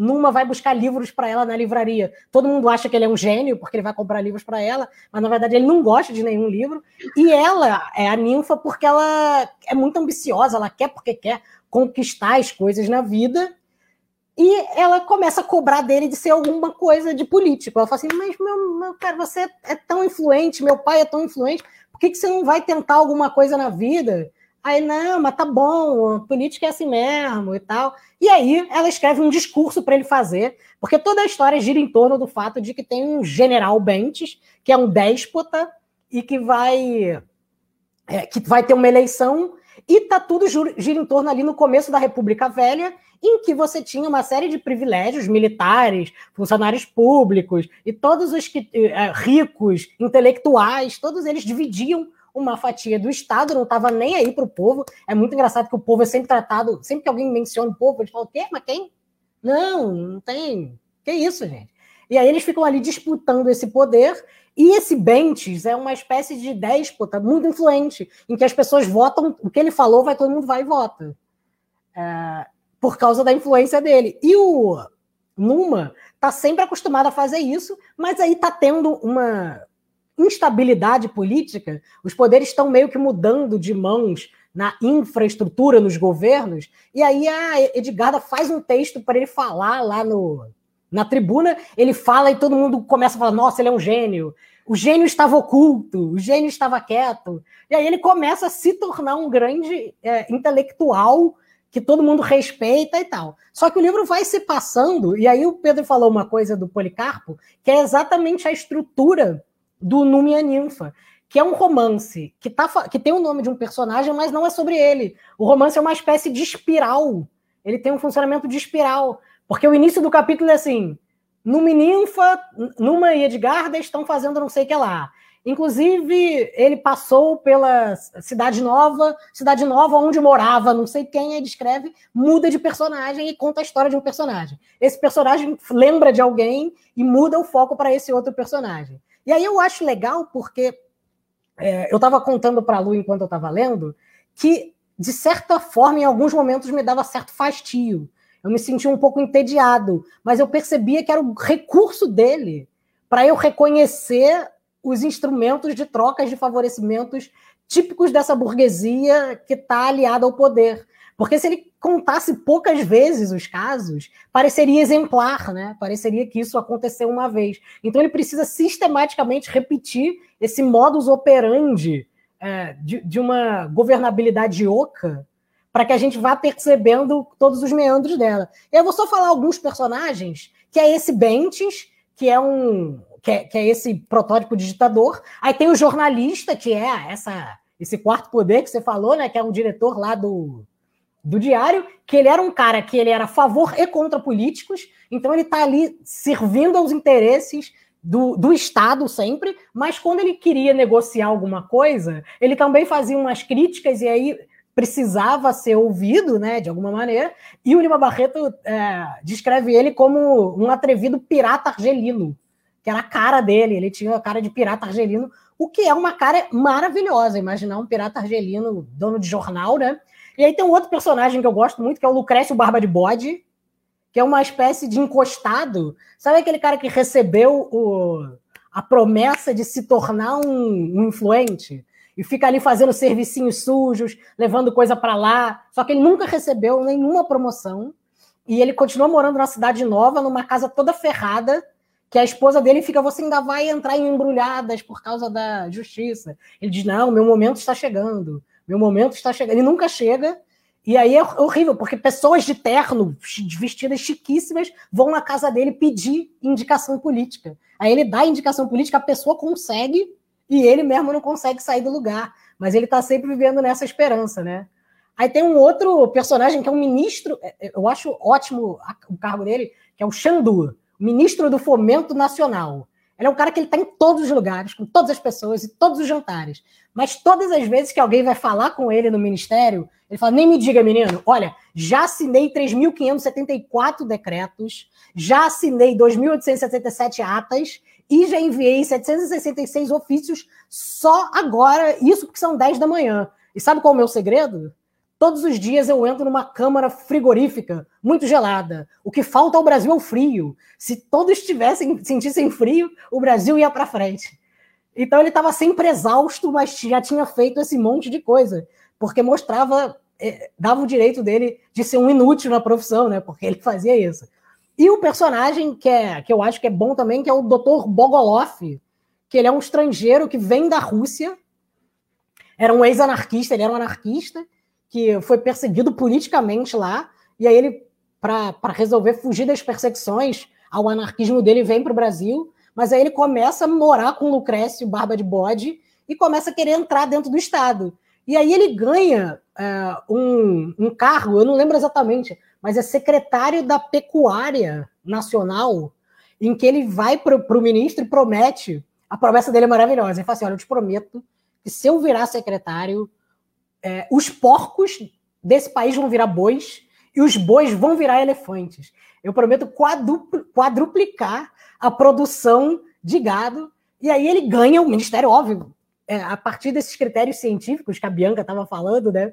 Numa, vai buscar livros para ela na livraria. Todo mundo acha que ele é um gênio, porque ele vai comprar livros para ela, mas na verdade ele não gosta de nenhum livro. E ela é a ninfa porque ela é muito ambiciosa, ela quer porque quer conquistar as coisas na vida. E ela começa a cobrar dele de ser alguma coisa de político. Ela fala assim: Mas, meu, meu cara, você é tão influente, meu pai é tão influente, por que, que você não vai tentar alguma coisa na vida? Aí, não, mas tá bom, política é assim mesmo e tal. E aí ela escreve um discurso para ele fazer, porque toda a história gira em torno do fato de que tem um general Bentes, que é um déspota, e que vai, é, que vai ter uma eleição, e tá tudo gira em torno ali no começo da República Velha, em que você tinha uma série de privilégios militares, funcionários públicos e todos os que, é, ricos, intelectuais, todos eles dividiam uma fatia do Estado, não estava nem aí para o povo. É muito engraçado que o povo é sempre tratado, sempre que alguém menciona o povo, eles falam, o quê? Mas quem? Não, não tem. Que isso, gente? E aí eles ficam ali disputando esse poder, e esse Bentes é uma espécie de déspota muito influente, em que as pessoas votam, o que ele falou, vai todo mundo vai e vota. É, por causa da influência dele. E o Numa está sempre acostumado a fazer isso, mas aí está tendo uma instabilidade política, os poderes estão meio que mudando de mãos na infraestrutura, nos governos, e aí a Edgarda faz um texto para ele falar lá no, na tribuna, ele fala e todo mundo começa a falar, nossa, ele é um gênio, o gênio estava oculto, o gênio estava quieto, e aí ele começa a se tornar um grande é, intelectual que todo mundo respeita e tal. Só que o livro vai se passando, e aí o Pedro falou uma coisa do Policarpo, que é exatamente a estrutura do Númia Ninfa, que é um romance que, tá, que tem o nome de um personagem, mas não é sobre ele. O romance é uma espécie de espiral. Ele tem um funcionamento de espiral. Porque o início do capítulo é assim: Numa Ninfa, Numa e Edgarda estão fazendo não sei o que lá. Inclusive, ele passou pela Cidade Nova, Cidade Nova, onde morava não sei quem, aí descreve, muda de personagem e conta a história de um personagem. Esse personagem lembra de alguém e muda o foco para esse outro personagem. E aí eu acho legal porque é, eu estava contando para a Lu enquanto eu estava lendo que, de certa forma, em alguns momentos me dava certo fastio. Eu me sentia um pouco entediado, mas eu percebia que era o recurso dele para eu reconhecer os instrumentos de trocas de favorecimentos típicos dessa burguesia que está aliada ao poder. Porque se ele contasse poucas vezes os casos, pareceria exemplar, né? Pareceria que isso aconteceu uma vez. Então ele precisa sistematicamente repetir esse modus operandi é, de, de uma governabilidade oca para que a gente vá percebendo todos os meandros dela. Eu vou só falar alguns personagens, que é esse Bentes, que é um que é, que é esse protótipo de ditador. Aí tem o jornalista, que é essa esse quarto poder que você falou, né? Que é um diretor lá do, do diário, que ele era um cara que ele era a favor e contra políticos, então ele está ali servindo aos interesses do, do Estado sempre, mas quando ele queria negociar alguma coisa, ele também fazia umas críticas e aí precisava ser ouvido, né, de alguma maneira, e o Lima Barreto é, descreve ele como um atrevido pirata argelino, que era a cara dele, ele tinha a cara de pirata argelino, o que é uma cara maravilhosa, imaginar um pirata argelino, dono de jornal, né? E aí tem um outro personagem que eu gosto muito, que é o Lucrécio Barba de Bode, que é uma espécie de encostado. Sabe aquele cara que recebeu o, a promessa de se tornar um, um influente? E fica ali fazendo servicinhos sujos, levando coisa para lá. Só que ele nunca recebeu nenhuma promoção. E ele continua morando na cidade nova, numa casa toda ferrada, que a esposa dele fica, você ainda vai entrar em embrulhadas por causa da justiça. Ele diz, não, meu momento está chegando, meu momento está chegando. Ele nunca chega, e aí é horrível, porque pessoas de terno, vestidas chiquíssimas, vão na casa dele pedir indicação política. Aí ele dá indicação política, a pessoa consegue, e ele mesmo não consegue sair do lugar. Mas ele está sempre vivendo nessa esperança, né? Aí tem um outro personagem que é um ministro, é, é, eu acho ótimo o cargo dele, que é o Xandu ministro do Fomento Nacional. Ele é um cara que ele está em todos os lugares, com todas as pessoas e todos os jantares. Mas todas as vezes que alguém vai falar com ele no ministério, ele fala: nem me diga, menino, olha, já assinei 3.574 decretos, já assinei 2.877 atas e já enviei 766 ofícios só agora, isso porque são 10 da manhã. E sabe qual é o meu segredo? Todos os dias eu entro numa câmara frigorífica muito gelada. O que falta ao Brasil é o frio. Se todos tivessem sentissem frio, o Brasil ia para frente. Então ele estava sempre exausto, mas já tinha feito esse monte de coisa, porque mostrava, eh, dava o direito dele de ser um inútil na profissão, né? Porque ele fazia isso. E o personagem que, é, que eu acho que é bom também, que é o Dr. Bogolov, que ele é um estrangeiro que vem da Rússia, era um ex-anarquista, ele era um anarquista, que foi perseguido politicamente lá, e aí ele, para resolver fugir das perseguições ao anarquismo dele, vem para o Brasil, mas aí ele começa a morar com Lucrécio Barba de Bode e começa a querer entrar dentro do Estado. E aí ele ganha é, um, um cargo, eu não lembro exatamente, mas é secretário da Pecuária Nacional, em que ele vai para o ministro e promete, a promessa dele é maravilhosa, ele fala assim, olha, eu te prometo que se eu virar secretário, é, os porcos desse país vão virar bois e os bois vão virar elefantes. Eu prometo quadrupl quadruplicar a produção de gado. E aí ele ganha o ministério, óbvio, é, a partir desses critérios científicos que a Bianca estava falando, né?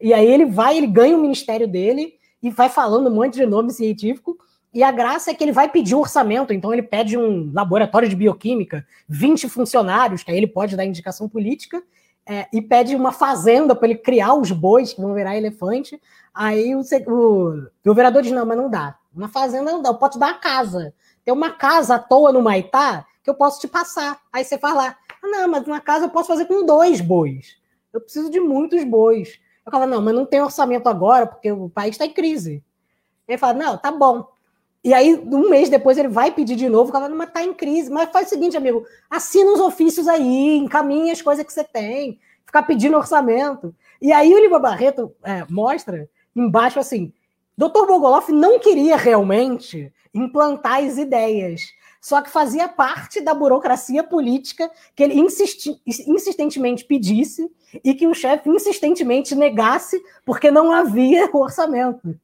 E aí ele vai, ele ganha o ministério dele e vai falando um monte de nome científico. E a graça é que ele vai pedir um orçamento, então ele pede um laboratório de bioquímica, 20 funcionários, que aí ele pode dar indicação política, é, e pede uma fazenda para ele criar os bois que vão virar elefante. Aí o, o, o vereador diz: não, mas não dá. Uma fazenda não dá, eu posso te dar uma casa. Tem uma casa à toa no Maitá que eu posso te passar. Aí você fala: ah, não, mas uma casa eu posso fazer com dois bois. Eu preciso de muitos bois. Eu falo: não, mas não tem orçamento agora, porque o país está em crise. Ele fala: não, tá bom. E aí, um mês depois, ele vai pedir de novo, falando, mas tá em crise. Mas faz o seguinte, amigo, assina os ofícios aí, encaminha as coisas que você tem, ficar pedindo orçamento. E aí o Lima Barreto é, mostra embaixo assim: Dr. Bogoloff não queria realmente implantar as ideias, só que fazia parte da burocracia política que ele insisti, insistentemente pedisse e que o chefe insistentemente negasse porque não havia orçamento.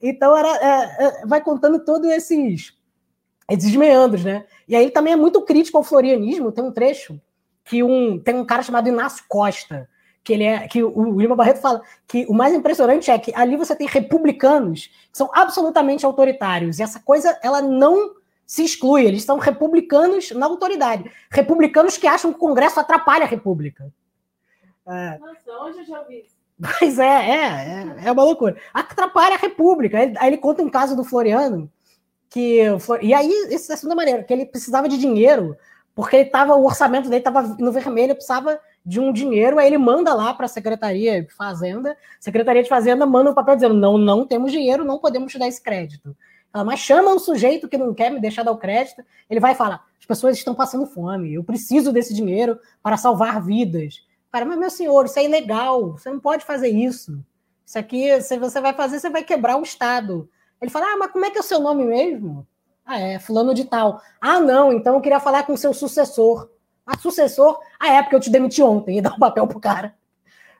Então era, é, é, vai contando todos esses, esses meandros, né? E aí ele também é muito crítico ao florianismo. Tem um trecho que um, tem um cara chamado Inácio Costa, que ele é que o Lima Barreto fala que o mais impressionante é que ali você tem republicanos que são absolutamente autoritários e essa coisa ela não se exclui, eles são republicanos na autoridade, republicanos que acham que o Congresso atrapalha a República. É. Nossa, onde eu já ouvi isso? Mas é, é, é, é uma loucura. Atrapalha a República. Aí, aí ele conta um caso do Floriano, que. E aí, essa é a segunda maneira, que ele precisava de dinheiro, porque ele tava, o orçamento dele estava no vermelho, precisava de um dinheiro, aí ele manda lá para a Secretaria de Fazenda, Secretaria de Fazenda manda um papel dizendo: não, não temos dinheiro, não podemos te dar esse crédito. Mas chama um sujeito que não quer me deixar dar o crédito, ele vai falar: as pessoas estão passando fome, eu preciso desse dinheiro para salvar vidas. Cara, mas meu senhor, isso é ilegal, você não pode fazer isso. Isso aqui, se você vai fazer, você vai quebrar o Estado. Ele fala: ah, mas como é que é o seu nome mesmo? Ah, é, fulano de tal. Ah, não, então eu queria falar com o seu sucessor a sucessor, a época eu te demiti ontem, e dá um papel pro cara,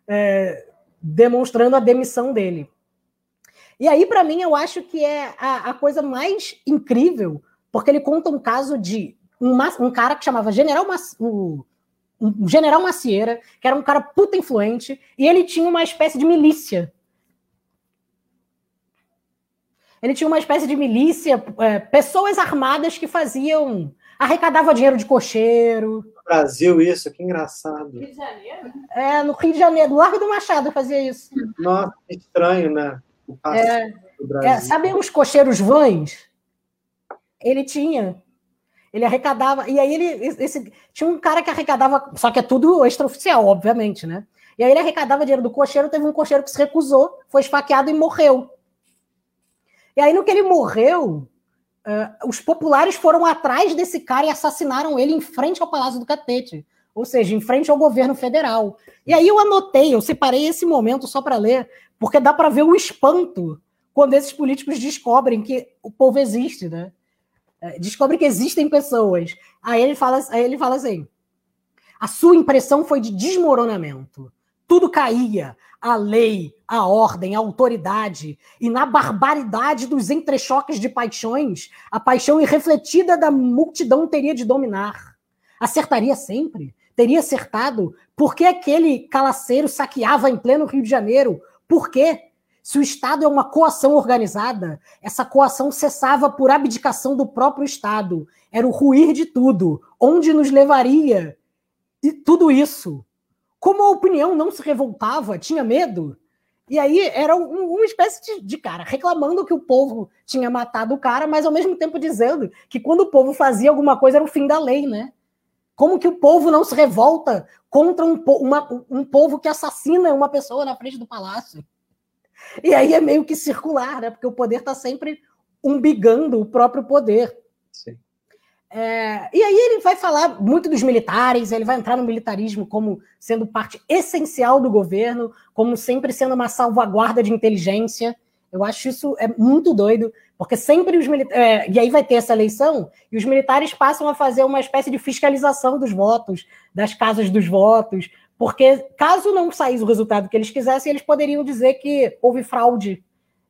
é, demonstrando a demissão dele. E aí, para mim, eu acho que é a, a, coisa mais incrível, porque ele conta um caso de um, um cara que chamava General um, um General Macieira, que era um cara puta influente, e ele tinha uma espécie de milícia. Ele tinha uma espécie de milícia, é, pessoas armadas que faziam arrecadava dinheiro de cocheiro. No Brasil, isso, que engraçado. Rio de Janeiro? É, no Rio de Janeiro, no Largo do Machado fazia isso. Nossa, que estranho, né? O é, é, sabe os cocheiros vães? Ele tinha. Ele arrecadava. E aí ele. Esse, tinha um cara que arrecadava. Só que é tudo extraoficial, obviamente, né? E aí ele arrecadava dinheiro do cocheiro, teve um cocheiro que se recusou, foi esfaqueado e morreu. E aí, no que ele morreu, Uh, os populares foram atrás desse cara e assassinaram ele em frente ao Palácio do Catete, ou seja, em frente ao governo federal. E aí eu anotei, eu separei esse momento só para ler, porque dá para ver o espanto quando esses políticos descobrem que o povo existe, né? Uh, descobrem que existem pessoas. Aí ele fala, aí ele fala assim: a sua impressão foi de desmoronamento. Tudo caía, a lei, a ordem, a autoridade, e na barbaridade dos entrechoques de paixões, a paixão irrefletida da multidão teria de dominar. Acertaria sempre? Teria acertado? Por que aquele calaceiro saqueava em pleno Rio de Janeiro? Por quê? Se o Estado é uma coação organizada, essa coação cessava por abdicação do próprio Estado. Era o ruir de tudo. Onde nos levaria? E tudo isso como a opinião não se revoltava, tinha medo, e aí era um, uma espécie de, de, cara reclamando que o povo tinha matado o cara, mas ao mesmo tempo dizendo que quando o povo fazia alguma coisa era o fim da lei, né? Como que o povo não se revolta contra um, uma, um povo que assassina uma pessoa na frente do palácio? E aí é meio que circular, né? Porque o poder está sempre umbigando o próprio poder. Sim. É, e aí ele vai falar muito dos militares, ele vai entrar no militarismo como sendo parte essencial do governo, como sempre sendo uma salvaguarda de inteligência. Eu acho isso é muito doido, porque sempre os militares. É, e aí vai ter essa eleição, e os militares passam a fazer uma espécie de fiscalização dos votos, das casas dos votos, porque caso não saísse o resultado que eles quisessem, eles poderiam dizer que houve fraude.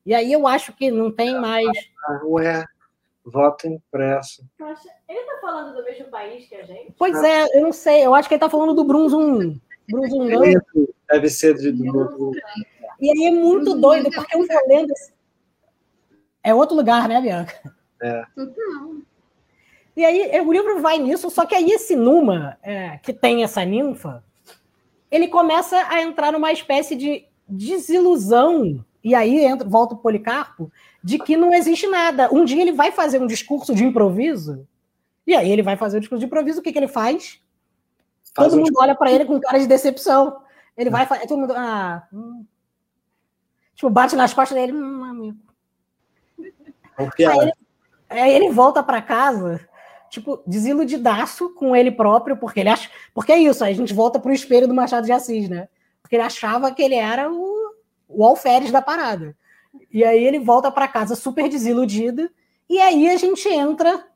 E aí eu acho que não tem mais. Ué, voto impresso. Ele está falando do mesmo país que a gente? Pois é, eu não sei. Eu acho que ele está falando do Brunzum. Brunzum Deve ser de, do E aí é muito doido, porque eu vou lendo. É outro lugar, né, Bianca? É. Total. E aí o livro vai nisso, só que aí esse Numa, é, que tem essa ninfa, ele começa a entrar numa espécie de desilusão. E aí entra, volta o Policarpo, de que não existe nada. Um dia ele vai fazer um discurso de improviso, e aí ele vai fazer o discurso de improviso, o que, que ele faz? faz todo mundo olha para ele com cara de decepção. Ele vai fazer. Todo mundo. Ah, hum. Tipo, bate nas costas dele, hum, amigo. Aí ele, aí ele volta para casa, tipo, desiludidaço com ele próprio, porque ele acha. Porque é isso, aí a gente volta pro espelho do Machado de Assis, né? Porque ele achava que ele era o, o alferes da parada. E aí ele volta para casa super desiludido. E aí a gente entra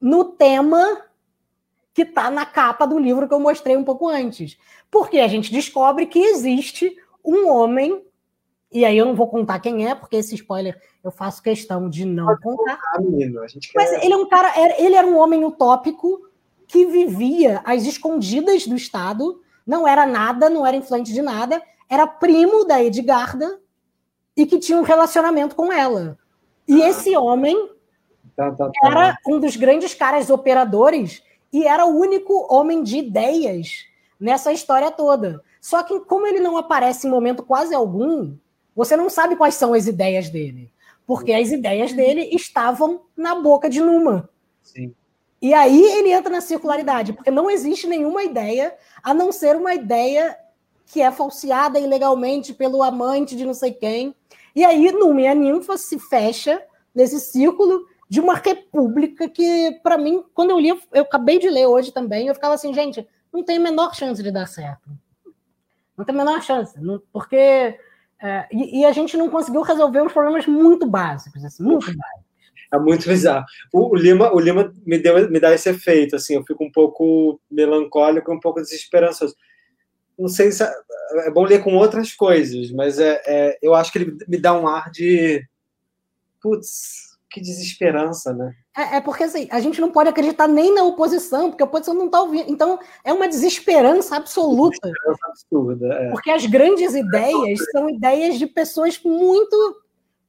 no tema que está na capa do livro que eu mostrei um pouco antes. Porque a gente descobre que existe um homem, e aí eu não vou contar quem é, porque esse spoiler eu faço questão de não Pode contar. contar menino. Mas ele é um cara, ele era um homem utópico que vivia às escondidas do Estado, não era nada, não era influente de nada, era primo da Edgarda e que tinha um relacionamento com ela. E ah. esse homem tá, tá, tá. era um dos grandes caras operadores e era o único homem de ideias nessa história toda. Só que, como ele não aparece em momento quase algum, você não sabe quais são as ideias dele. Porque as ideias dele estavam na boca de Numa. Sim. E aí ele entra na circularidade, porque não existe nenhuma ideia, a não ser uma ideia que é falseada ilegalmente pelo amante de não sei quem. E aí Numa e a ninfa se fecha nesse círculo de uma república que, para mim, quando eu li, eu acabei de ler hoje também, eu ficava assim, gente, não tem a menor chance de dar certo. Não tem a menor chance, não, porque. É, e, e, a gente não conseguiu resolver os problemas muito básicos, assim, muito básicos. É muito bizarro. O, o, Lima, o Lima me, deu, me dá esse efeito, assim, eu fico um pouco melancólico, um pouco desesperançoso. Não sei se é, é bom ler com outras coisas, mas é, é, eu acho que ele me dá um ar de. Putz, que desesperança, né? É, é, porque assim, a gente não pode acreditar nem na oposição, porque a oposição não está ouvindo. Então, é uma desesperança absoluta. Desesperança absurda. É. Porque as grandes ideias são ideias de pessoas muito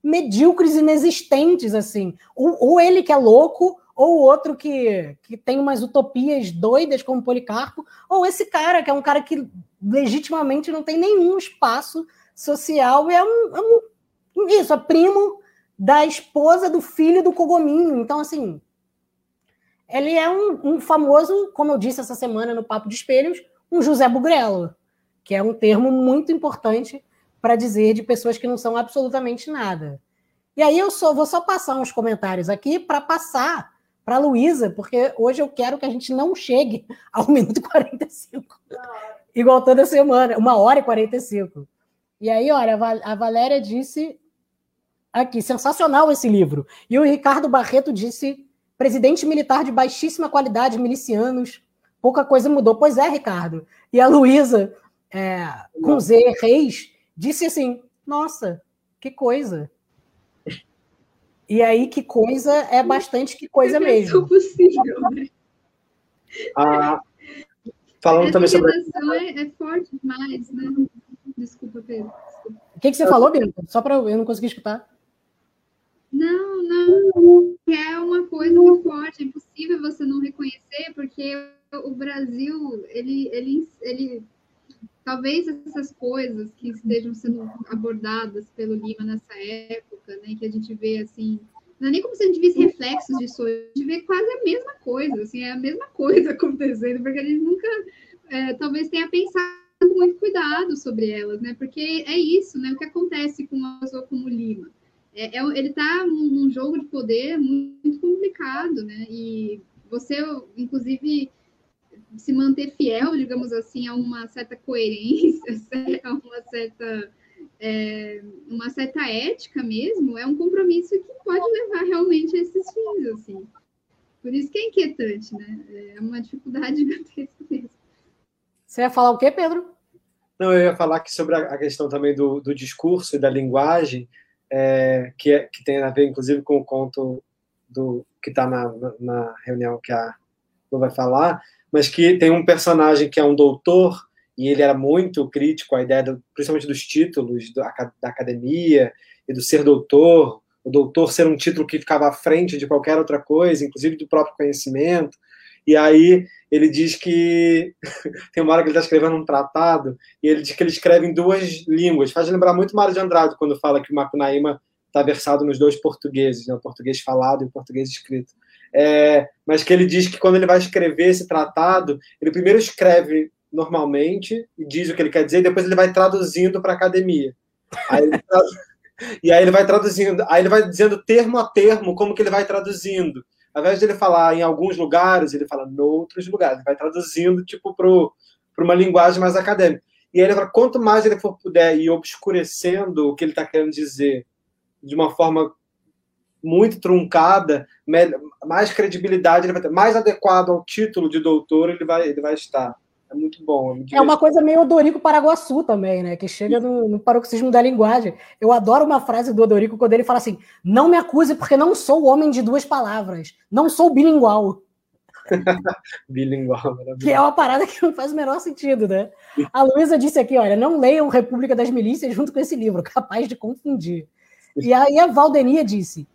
medíocres, inexistentes, assim. Ou, ou ele que é louco, ou o outro que, que tem umas utopias doidas, como Policarpo, ou esse cara, que é um cara que legitimamente não tem nenhum espaço social, é um, é um isso, é primo da esposa do filho do Cogominho. Então, assim, ele é um, um, famoso, como eu disse essa semana no Papo de Espelhos, um José Bugrelo, que é um termo muito importante para dizer de pessoas que não são absolutamente nada. E aí eu só vou só passar uns comentários aqui para passar para a Luísa, porque hoje eu quero que a gente não chegue ao minuto 45. Igual toda semana, uma hora e 45. E aí, olha, a Valéria disse Aqui, sensacional esse livro. E o Ricardo Barreto disse: presidente militar de baixíssima qualidade, milicianos, pouca coisa mudou. Pois é, Ricardo. E a Luísa, é, com Z Reis, disse assim: nossa, que coisa. E aí, que coisa é bastante que coisa mesmo. possível, né? Ah, falando Essa também sobre. É, é forte demais, né? Desculpa, Pedro. O que, que você falou, Bento? Só para eu não conseguir escutar. Não, não. É uma coisa muito forte. É impossível você não reconhecer, porque o Brasil, ele, ele, ele talvez essas coisas que estejam sendo abordadas pelo Lima nessa época, né, que a gente vê assim, não é nem como se a gente visse reflexos disso, a gente vê quase a mesma coisa, assim, é a mesma coisa acontecendo, porque a gente nunca, é, talvez tenha pensado muito cuidado sobre elas, né, porque é isso, né, o que acontece com uma pessoa como Lima é, é, ele está num jogo de poder muito complicado, né? E você, inclusive, se manter fiel, digamos assim, a uma certa coerência, a uma certa, é, uma certa ética mesmo, é um compromisso que pode levar realmente a esses fins, assim. Por isso que é inquietante, né? É uma dificuldade gigantesca mesmo. Você ia falar o quê, Pedro? Não, eu ia falar que sobre a questão também do, do discurso e da linguagem, é, que, é, que tem a ver, inclusive, com o conto do que está na, na, reunião que a Lu vai falar, mas que tem um personagem que é um doutor e ele era muito crítico à ideia, do, principalmente dos títulos da academia e do ser doutor, o doutor ser um título que ficava à frente de qualquer outra coisa, inclusive do próprio conhecimento. E aí ele diz que tem uma hora que ele está escrevendo um tratado e ele diz que ele escreve em duas línguas. Faz lembrar muito Mário de Andrade quando fala que o Macunaíma está versado nos dois portugueses, né? o português falado e o português escrito. É, mas que ele diz que quando ele vai escrever esse tratado, ele primeiro escreve normalmente e diz o que ele quer dizer, e depois ele vai traduzindo para a academia. Aí e aí ele vai traduzindo, aí ele vai dizendo termo a termo como que ele vai traduzindo ao invés de ele falar em alguns lugares, ele fala em outros lugares. Ele vai traduzindo, tipo, para uma linguagem mais acadêmica. E aí ele fala, quanto mais ele for puder ir obscurecendo o que ele está querendo dizer de uma forma muito truncada, mais credibilidade ele vai ter, mais adequado ao título de doutor ele vai, ele vai estar. É muito bom. É, é uma coisa meio Odorico Paraguaçu também, né? Que chega no, no paroxismo da linguagem. Eu adoro uma frase do Odorico quando ele fala assim: não me acuse porque não sou homem de duas palavras, não sou bilingual. bilingual, Que é uma parada que não faz o menor sentido, né? A Luísa disse aqui: olha, não leiam República das Milícias junto com esse livro, capaz de confundir. E aí a Valdenia disse: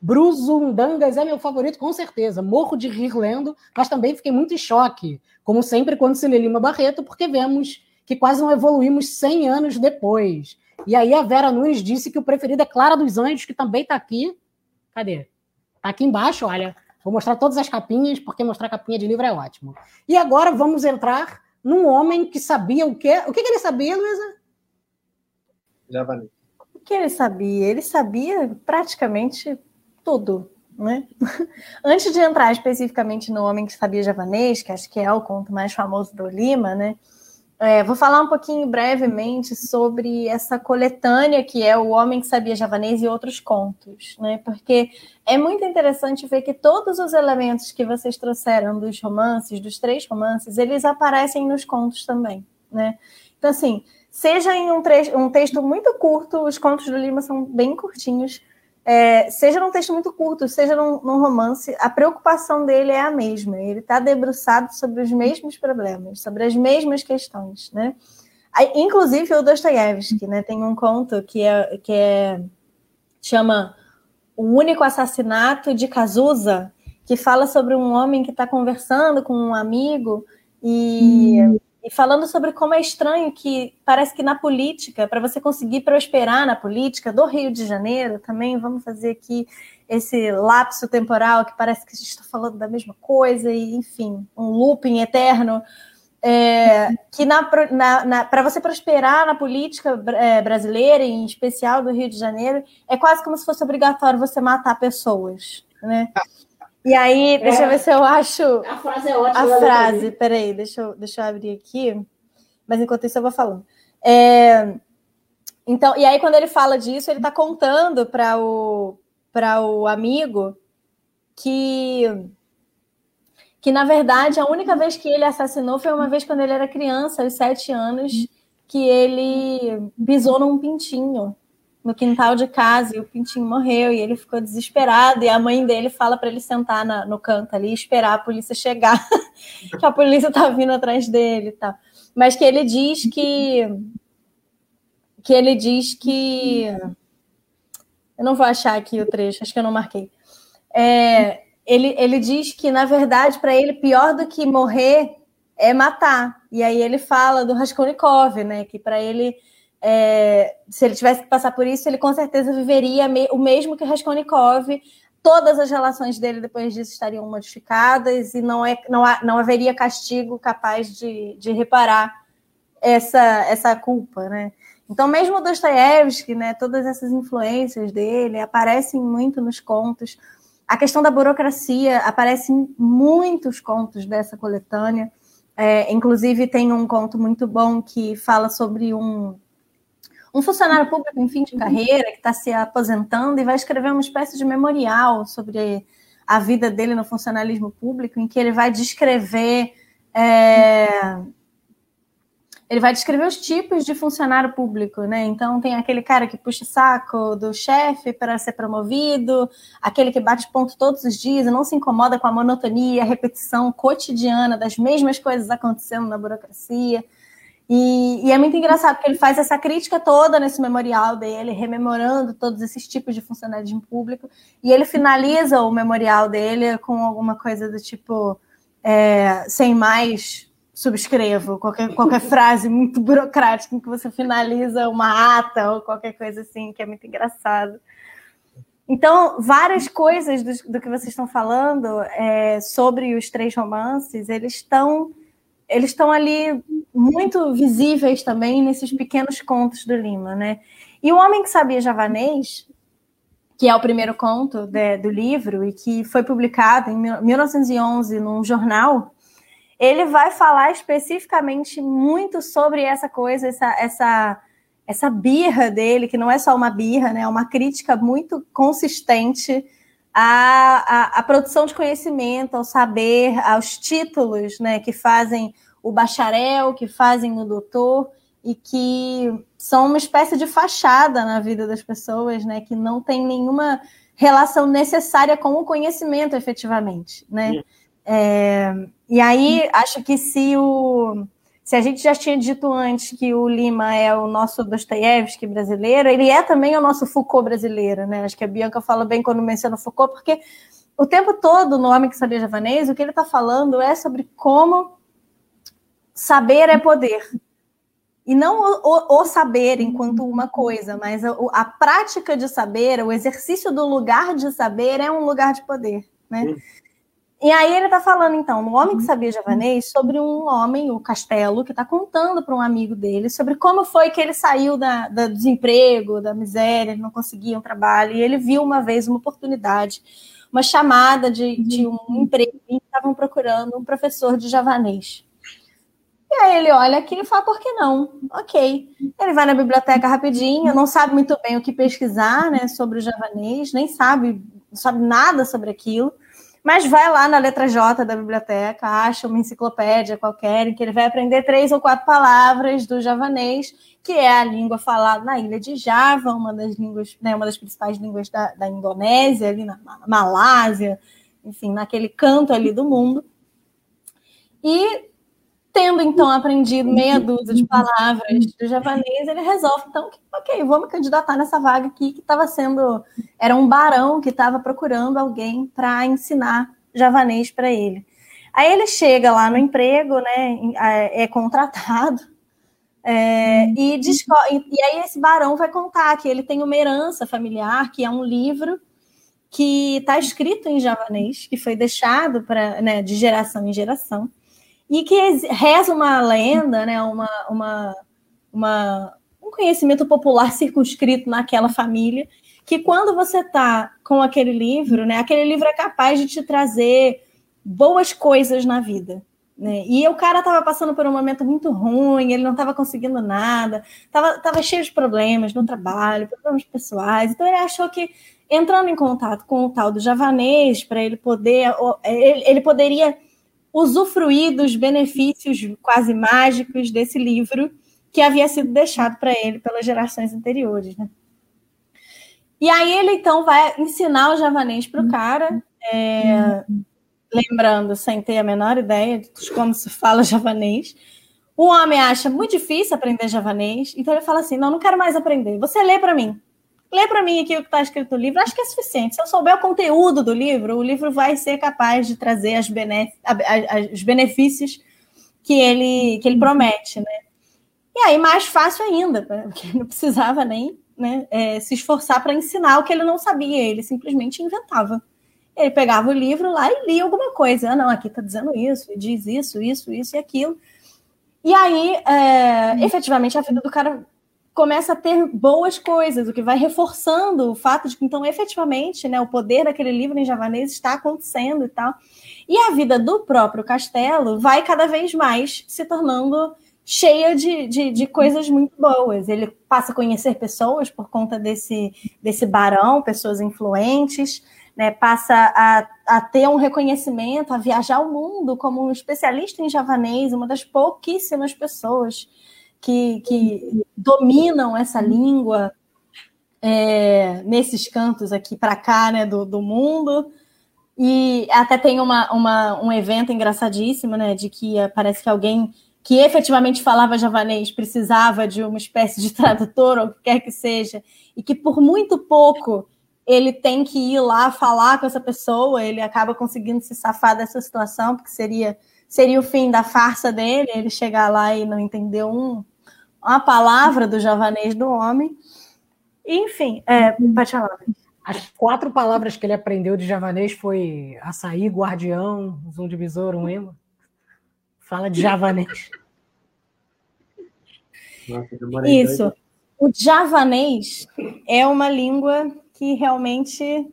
Bruzundangas é meu favorito, com certeza. Morro de rir lendo, mas também fiquei muito em choque, como sempre quando se lê Lima Barreto, porque vemos que quase não evoluímos 100 anos depois. E aí a Vera Nunes disse que o preferido é Clara dos Anjos, que também está aqui. Cadê? Está aqui embaixo, olha. Vou mostrar todas as capinhas, porque mostrar capinha de livro é ótimo. E agora vamos entrar num homem que sabia o quê? O que, que ele sabia, Luísa? Javanês. O que ele sabia? Ele sabia praticamente tudo. Né? Antes de entrar especificamente no Homem que Sabia Javanês, que acho que é o conto mais famoso do Lima, né? É, vou falar um pouquinho brevemente sobre essa coletânea que é O Homem que Sabia Javanês e Outros Contos, né? Porque é muito interessante ver que todos os elementos que vocês trouxeram dos romances, dos três romances, eles aparecem nos contos também, né? Então, assim, seja em um, um texto muito curto, os contos do Lima são bem curtinhos, é, seja num texto muito curto, seja num, num, romance, a preocupação dele é a mesma. Ele está debruçado sobre os mesmos problemas, sobre as mesmas questões, né? Aí, inclusive o Dostoiévski, né? Tem um conto que é que é chama o único assassinato de Cazuza, que fala sobre um homem que está conversando com um amigo e hum e falando sobre como é estranho que parece que na política, para você conseguir prosperar na política do Rio de Janeiro, também vamos fazer aqui esse lapso temporal que parece que a gente está falando da mesma coisa, e enfim, um looping eterno. É, que para você prosperar na política é, brasileira, em especial do Rio de Janeiro, é quase como se fosse obrigatório você matar pessoas. Né? E aí, deixa é. eu ver se eu acho. A frase é ótima. A frase, peraí, deixa eu, deixa eu abrir aqui. Mas enquanto isso eu vou falando. É, então, e aí, quando ele fala disso, ele está contando para o, o amigo que, que, na verdade, a única vez que ele assassinou foi uma vez quando ele era criança, aos sete anos, que ele pisou num pintinho no quintal de casa e o pintinho morreu e ele ficou desesperado e a mãe dele fala para ele sentar na, no canto ali e esperar a polícia chegar, que a polícia tá vindo atrás dele e tal. Mas que ele diz que que ele diz que eu não vou achar aqui o trecho, acho que eu não marquei. É, ele, ele diz que na verdade para ele pior do que morrer é matar. E aí ele fala do Raskolnikov, né, que para ele é, se ele tivesse que passar por isso, ele com certeza viveria me, o mesmo que Raskolnikov. Todas as relações dele depois disso estariam modificadas e não, é, não, há, não haveria castigo capaz de, de reparar essa, essa culpa, né? Então, mesmo Dostoiévski, né, todas essas influências dele aparecem muito nos contos. A questão da burocracia aparece em muitos contos dessa coletânea. É, inclusive, tem um conto muito bom que fala sobre um, um funcionário público em fim de carreira que está se aposentando e vai escrever uma espécie de memorial sobre a vida dele no funcionalismo público, em que ele vai descrever é, ele vai descrever os tipos de funcionário público, né? Então tem aquele cara que puxa saco do chefe para ser promovido, aquele que bate ponto todos os dias e não se incomoda com a monotonia, a repetição cotidiana das mesmas coisas acontecendo na burocracia. E, e, é muito engraçado porque ele faz essa crítica toda nesse memorial dele, rememorando todos esses tipos de funcionalismo público, e ele finaliza o memorial dele com alguma coisa do tipo: é, sem mais, subscrevo, qualquer, qualquer frase muito burocrática em que você finaliza uma ata ou qualquer coisa assim, que é muito engraçado. Então, várias coisas do, do que vocês estão falando é, sobre os três romances, eles estão eles estão ali muito visíveis também nesses pequenos contos do Lima, né? E o Homem que Sabia Javanês, que é o primeiro conto de, do livro e que foi publicado em 1911 num jornal, ele vai falar especificamente muito sobre essa coisa, essa, essa essa birra dele, que não é só uma birra, né? É uma crítica muito consistente à, à, à produção de conhecimento, ao saber, aos títulos, né? Que fazem o bacharel, que fazem o doutor e que são uma espécie de fachada na vida das pessoas, né? Que não tem nenhuma relação necessária com o conhecimento, efetivamente, né? É, e aí acho que se o se a gente já tinha dito antes que o Lima é o nosso Dostoiévski brasileiro, ele é também o nosso Foucault brasileiro, né? Acho que a Bianca fala bem quando menciona Foucault, porque o tempo todo no Homem que Sabia Javanês, o que ele está falando é sobre como saber é poder. E não o, o, o saber enquanto uma coisa, mas a, a, prática de saber, o exercício do lugar de saber é um lugar de poder, né? E aí ele está falando, então, no Homem que Sabia Javanês, sobre um homem, o Castelo, que está contando para um amigo dele sobre como foi que ele saiu da, da, do desemprego, da miséria, ele não conseguia um trabalho, e ele viu uma vez uma oportunidade, uma chamada de, de um emprego, e estavam procurando um professor de javanês. E aí ele olha aquilo e fala, por que não? Ok. Ele vai na biblioteca rapidinho, não sabe muito bem o que pesquisar né, sobre o javanês, nem sabe, não sabe nada sobre aquilo mas vai lá na letra J da biblioteca, acha uma enciclopédia qualquer, em que ele vai aprender três ou quatro palavras do javanês, que é a língua falada na ilha de Java, uma das línguas, né, uma das principais línguas da, da Indonésia, ali na Malásia, enfim, naquele canto ali do mundo. E Tendo então aprendido meia dúzia de palavras do javanês, ele resolve então que, ok, vou me candidatar nessa vaga aqui que estava sendo, era um barão que estava procurando alguém para ensinar javanês para ele. Aí ele chega lá no emprego, né, é contratado é, e, e aí esse barão vai contar que ele tem uma herança familiar, que é um livro que está escrito em javanês, que foi deixado para, né, de geração em geração e que reza uma lenda, né, uma, uma, uma, um conhecimento popular circunscrito naquela família, que quando você está com aquele livro, né, aquele livro é capaz de te trazer boas coisas na vida. Né? E o cara estava passando por um momento muito ruim, ele não estava conseguindo nada, estava tava cheio de problemas no trabalho, problemas pessoais. Então ele achou que entrando em contato com o tal do javanês, para ele poder, ele, ele poderia usufruir dos benefícios quase mágicos desse livro que havia sido deixado para ele pelas gerações anteriores. Né? E aí ele então vai ensinar o javanês para o cara, é, lembrando, sem ter a menor ideia de como se fala javanês. O homem acha muito difícil aprender javanês, então ele fala assim: Não, não quero mais aprender. Você lê para mim. Lê para mim aqui o que está escrito no livro, acho que é suficiente. Se eu souber o conteúdo do livro, o livro vai ser capaz de trazer as os benefícios que ele, que ele promete, né? E aí, mais fácil ainda, porque não precisava nem né, é, se esforçar para ensinar o que ele não sabia, ele simplesmente inventava. Ele pegava o livro lá e lia alguma coisa. Ah, não, aqui está dizendo isso, diz isso, isso, isso e aquilo. E aí, é, efetivamente, a vida do cara começa a ter boas coisas, o que vai reforçando o fato de que, então, efetivamente, né, o poder daquele livro em javanês está acontecendo e tal. E a vida do próprio castelo vai cada vez mais se tornando cheia de, de, de, coisas muito boas. Ele passa a conhecer pessoas por conta desse, desse barão, pessoas influentes, né, passa a, a ter um reconhecimento, a viajar o mundo como um especialista em javanês, uma das pouquíssimas pessoas que, que dominam essa língua é, nesses cantos aqui para cá né, do, do mundo. E até tem uma, uma, um evento engraçadíssimo, né? De que parece que alguém que efetivamente falava javanês precisava de uma espécie de tradutor ou o que quer que seja, e que por muito pouco ele tem que ir lá falar com essa pessoa, ele acaba conseguindo se safar dessa situação, porque seria, seria o fim da farsa dele, ele chegar lá e não entender um, a palavra do javanês do homem. Enfim, é. As quatro palavras que ele aprendeu de javanês foi açaí, guardião, zoom de besouro, um emo. Fala de javanês. Nossa, Isso. O javanês é uma língua que realmente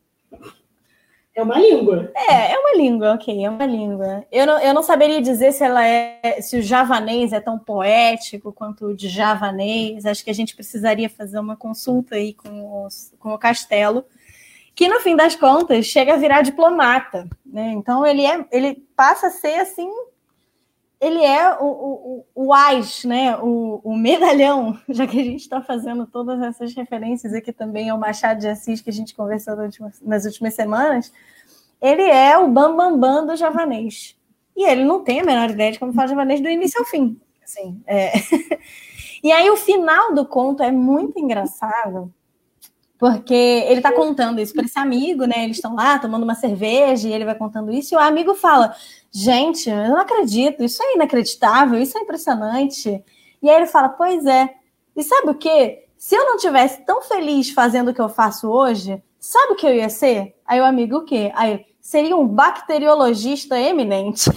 É uma língua. É, é uma língua, ok, é uma língua. Eu não, eu não saberia dizer se ela é, se o javanês é tão poético quanto o de javanês. Acho que a gente precisaria fazer uma consulta aí com, os, com o Castelo, que no fim das contas chega a virar diplomata, né? Então ele é, ele passa a ser assim, ele é o, o, o AIS, né? O, o medalhão, já que a gente está fazendo todas essas referências aqui também ao Machado de Assis que a gente conversou nas últimas semanas ele é o bambambam bam, bam do javanês. E ele não tem a menor ideia de como faz javanês do início ao fim. Assim, é... e aí o final do conto é muito engraçado, porque ele está contando isso para esse amigo, né? Eles estão lá tomando uma cerveja e ele vai contando isso, e o amigo fala: Gente, eu não acredito, isso é inacreditável, isso é impressionante. E aí ele fala: Pois é. E sabe o que? Se eu não tivesse tão feliz fazendo o que eu faço hoje, sabe o que eu ia ser? Aí o amigo, o quê? Aí, seria um bacteriologista eminente.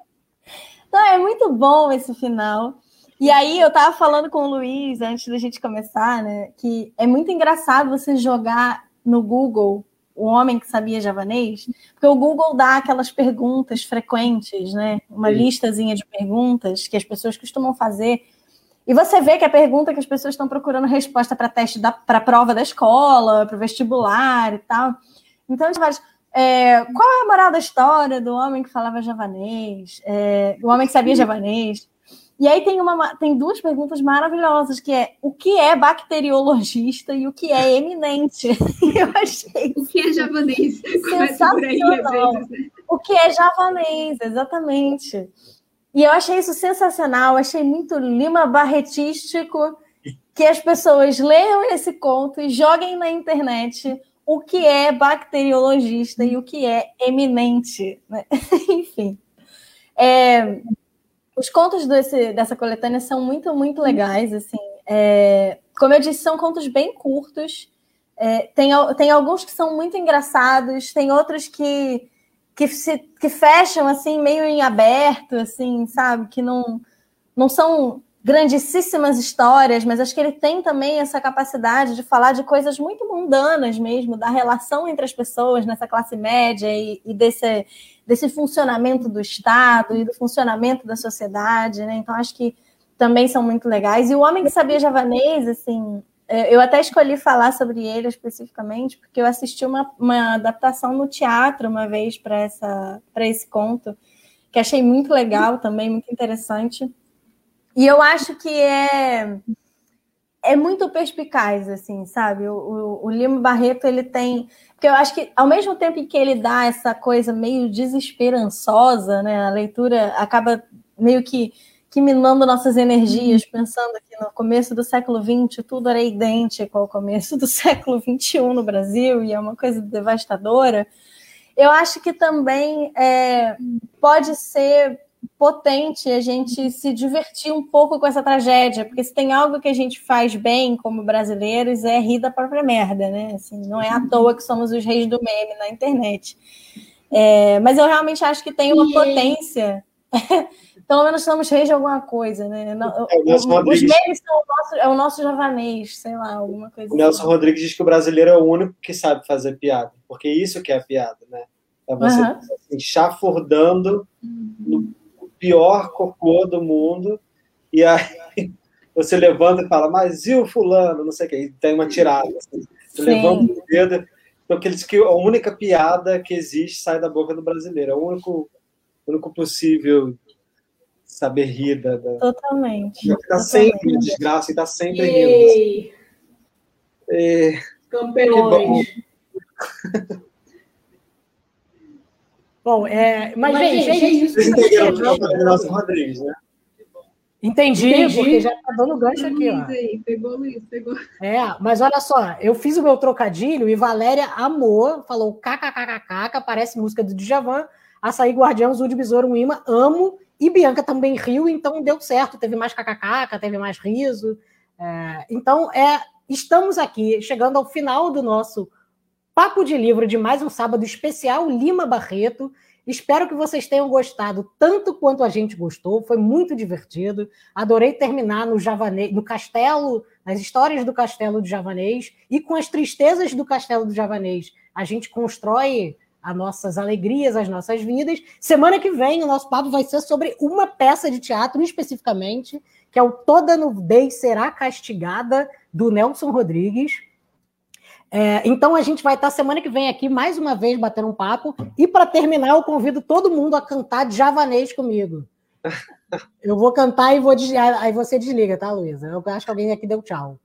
então é muito bom esse final. E aí eu tava falando com o Luiz antes da gente começar, né? Que é muito engraçado você jogar no Google o homem que sabia javanês, porque o Google dá aquelas perguntas frequentes, né? Uma listazinha de perguntas que as pessoas costumam fazer e você vê que a pergunta que as pessoas estão procurando resposta para teste para prova da escola, para o vestibular e tal. Então, é, qual é a moral da história do homem que falava javanês, é, o homem que sabia javanês? E aí tem, uma, tem duas perguntas maravilhosas, que é o que é bacteriologista e o que é eminente. Eu achei O que é javanês? Sensacional. Aí, né? O que é javanês, exatamente. E eu achei isso sensacional, achei muito Lima Barretístico que as pessoas leiam esse conto e joguem na internet o que é bacteriologista e o que é eminente. Né? Enfim. É, os contos desse, dessa coletânea são muito, muito legais. Assim, é, como eu disse, são contos bem curtos. É, tem, tem alguns que são muito engraçados, tem outros que que, se, que fecham assim meio em aberto, assim, sabe? Que não, não são grandíssimas histórias, mas acho que ele tem também essa capacidade de falar de coisas muito mundanas mesmo, da relação entre as pessoas nessa classe média e, e desse, desse funcionamento do Estado e do funcionamento da sociedade, né? Então acho que também são muito legais. E o Homem que Sabia Javanês, assim, é, eu até escolhi falar sobre ele especificamente, porque eu assisti uma, uma adaptação no teatro uma vez para esse conto, que achei muito legal também, muito interessante. E eu acho que é, é muito perspicaz, assim, sabe? O, o, o Lima Barreto, ele tem. Porque eu acho que, ao mesmo tempo que ele dá essa coisa meio desesperançosa, né? A leitura acaba meio que que minando nossas energias, uhum. pensando que no começo do século XX tudo era idêntico ao começo do século XXI no Brasil, e é uma coisa devastadora, eu acho que também é, pode ser potente a gente se divertir um pouco com essa tragédia, porque se tem algo que a gente faz bem como brasileiros é rir da própria merda, né? Assim, não é à uhum. toa que somos os reis do meme na internet. É, mas eu realmente acho que tem uma potência pelo menos somos reis de alguma coisa, né? É, os memes são o nosso, é o nosso javanês, sei lá, alguma coisa. O Nelson assim. Rodrigues diz que o brasileiro é o único que sabe fazer piada, porque isso que é a piada, né? É você uhum. assim, chafurdando no pior cocô do mundo, e aí você levanta e fala, mas e o fulano, não sei o que, e tem uma tirada. Assim, você levanta o dedo. Então, que diz que a única piada que existe sai da boca do brasileiro, é o único, único possível saber rir da. da... Totalmente. Está sempre em desgraça e está sempre rindo. É... Campeões. Bom, é, mas, mas gente, gente, gente vocês entenderam o Nelson Rodrigues, né? Entendi, Entendi, porque já tá dando gancho aqui, ó. Aí, pegou Luiz, pegou. É, mas olha só, eu fiz o meu trocadilho e Valéria amou, falou kkkk, parece música do Djavan, Açaí Guardião, Zul de Besouro, um imã, amo, e Bianca também riu, então deu certo, teve mais kkk, teve mais riso. É, então, é, estamos aqui, chegando ao final do nosso papo de livro de mais um sábado especial Lima Barreto. Espero que vocês tenham gostado tanto quanto a gente gostou. Foi muito divertido. Adorei terminar no Javanês, no castelo, nas histórias do castelo do Javanês e com as tristezas do castelo do Javanês. A gente constrói as nossas alegrias, as nossas vidas. Semana que vem, o nosso papo vai ser sobre uma peça de teatro especificamente, que é o Toda Nudez Será Castigada, do Nelson Rodrigues. É, então a gente vai estar semana que vem aqui mais uma vez batendo um papo. E para terminar, eu convido todo mundo a cantar javanês comigo. Eu vou cantar e vou desligar. Aí você desliga, tá, Luísa? Eu acho que alguém aqui deu tchau.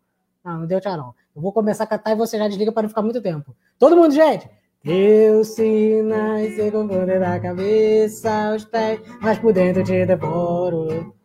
Não, não deu tchau, não. Eu vou começar a cantar e você já desliga para não ficar muito tempo. Todo mundo, gente! Teus sinais se confundem da cabeça aos pés, mas por dentro te devoro.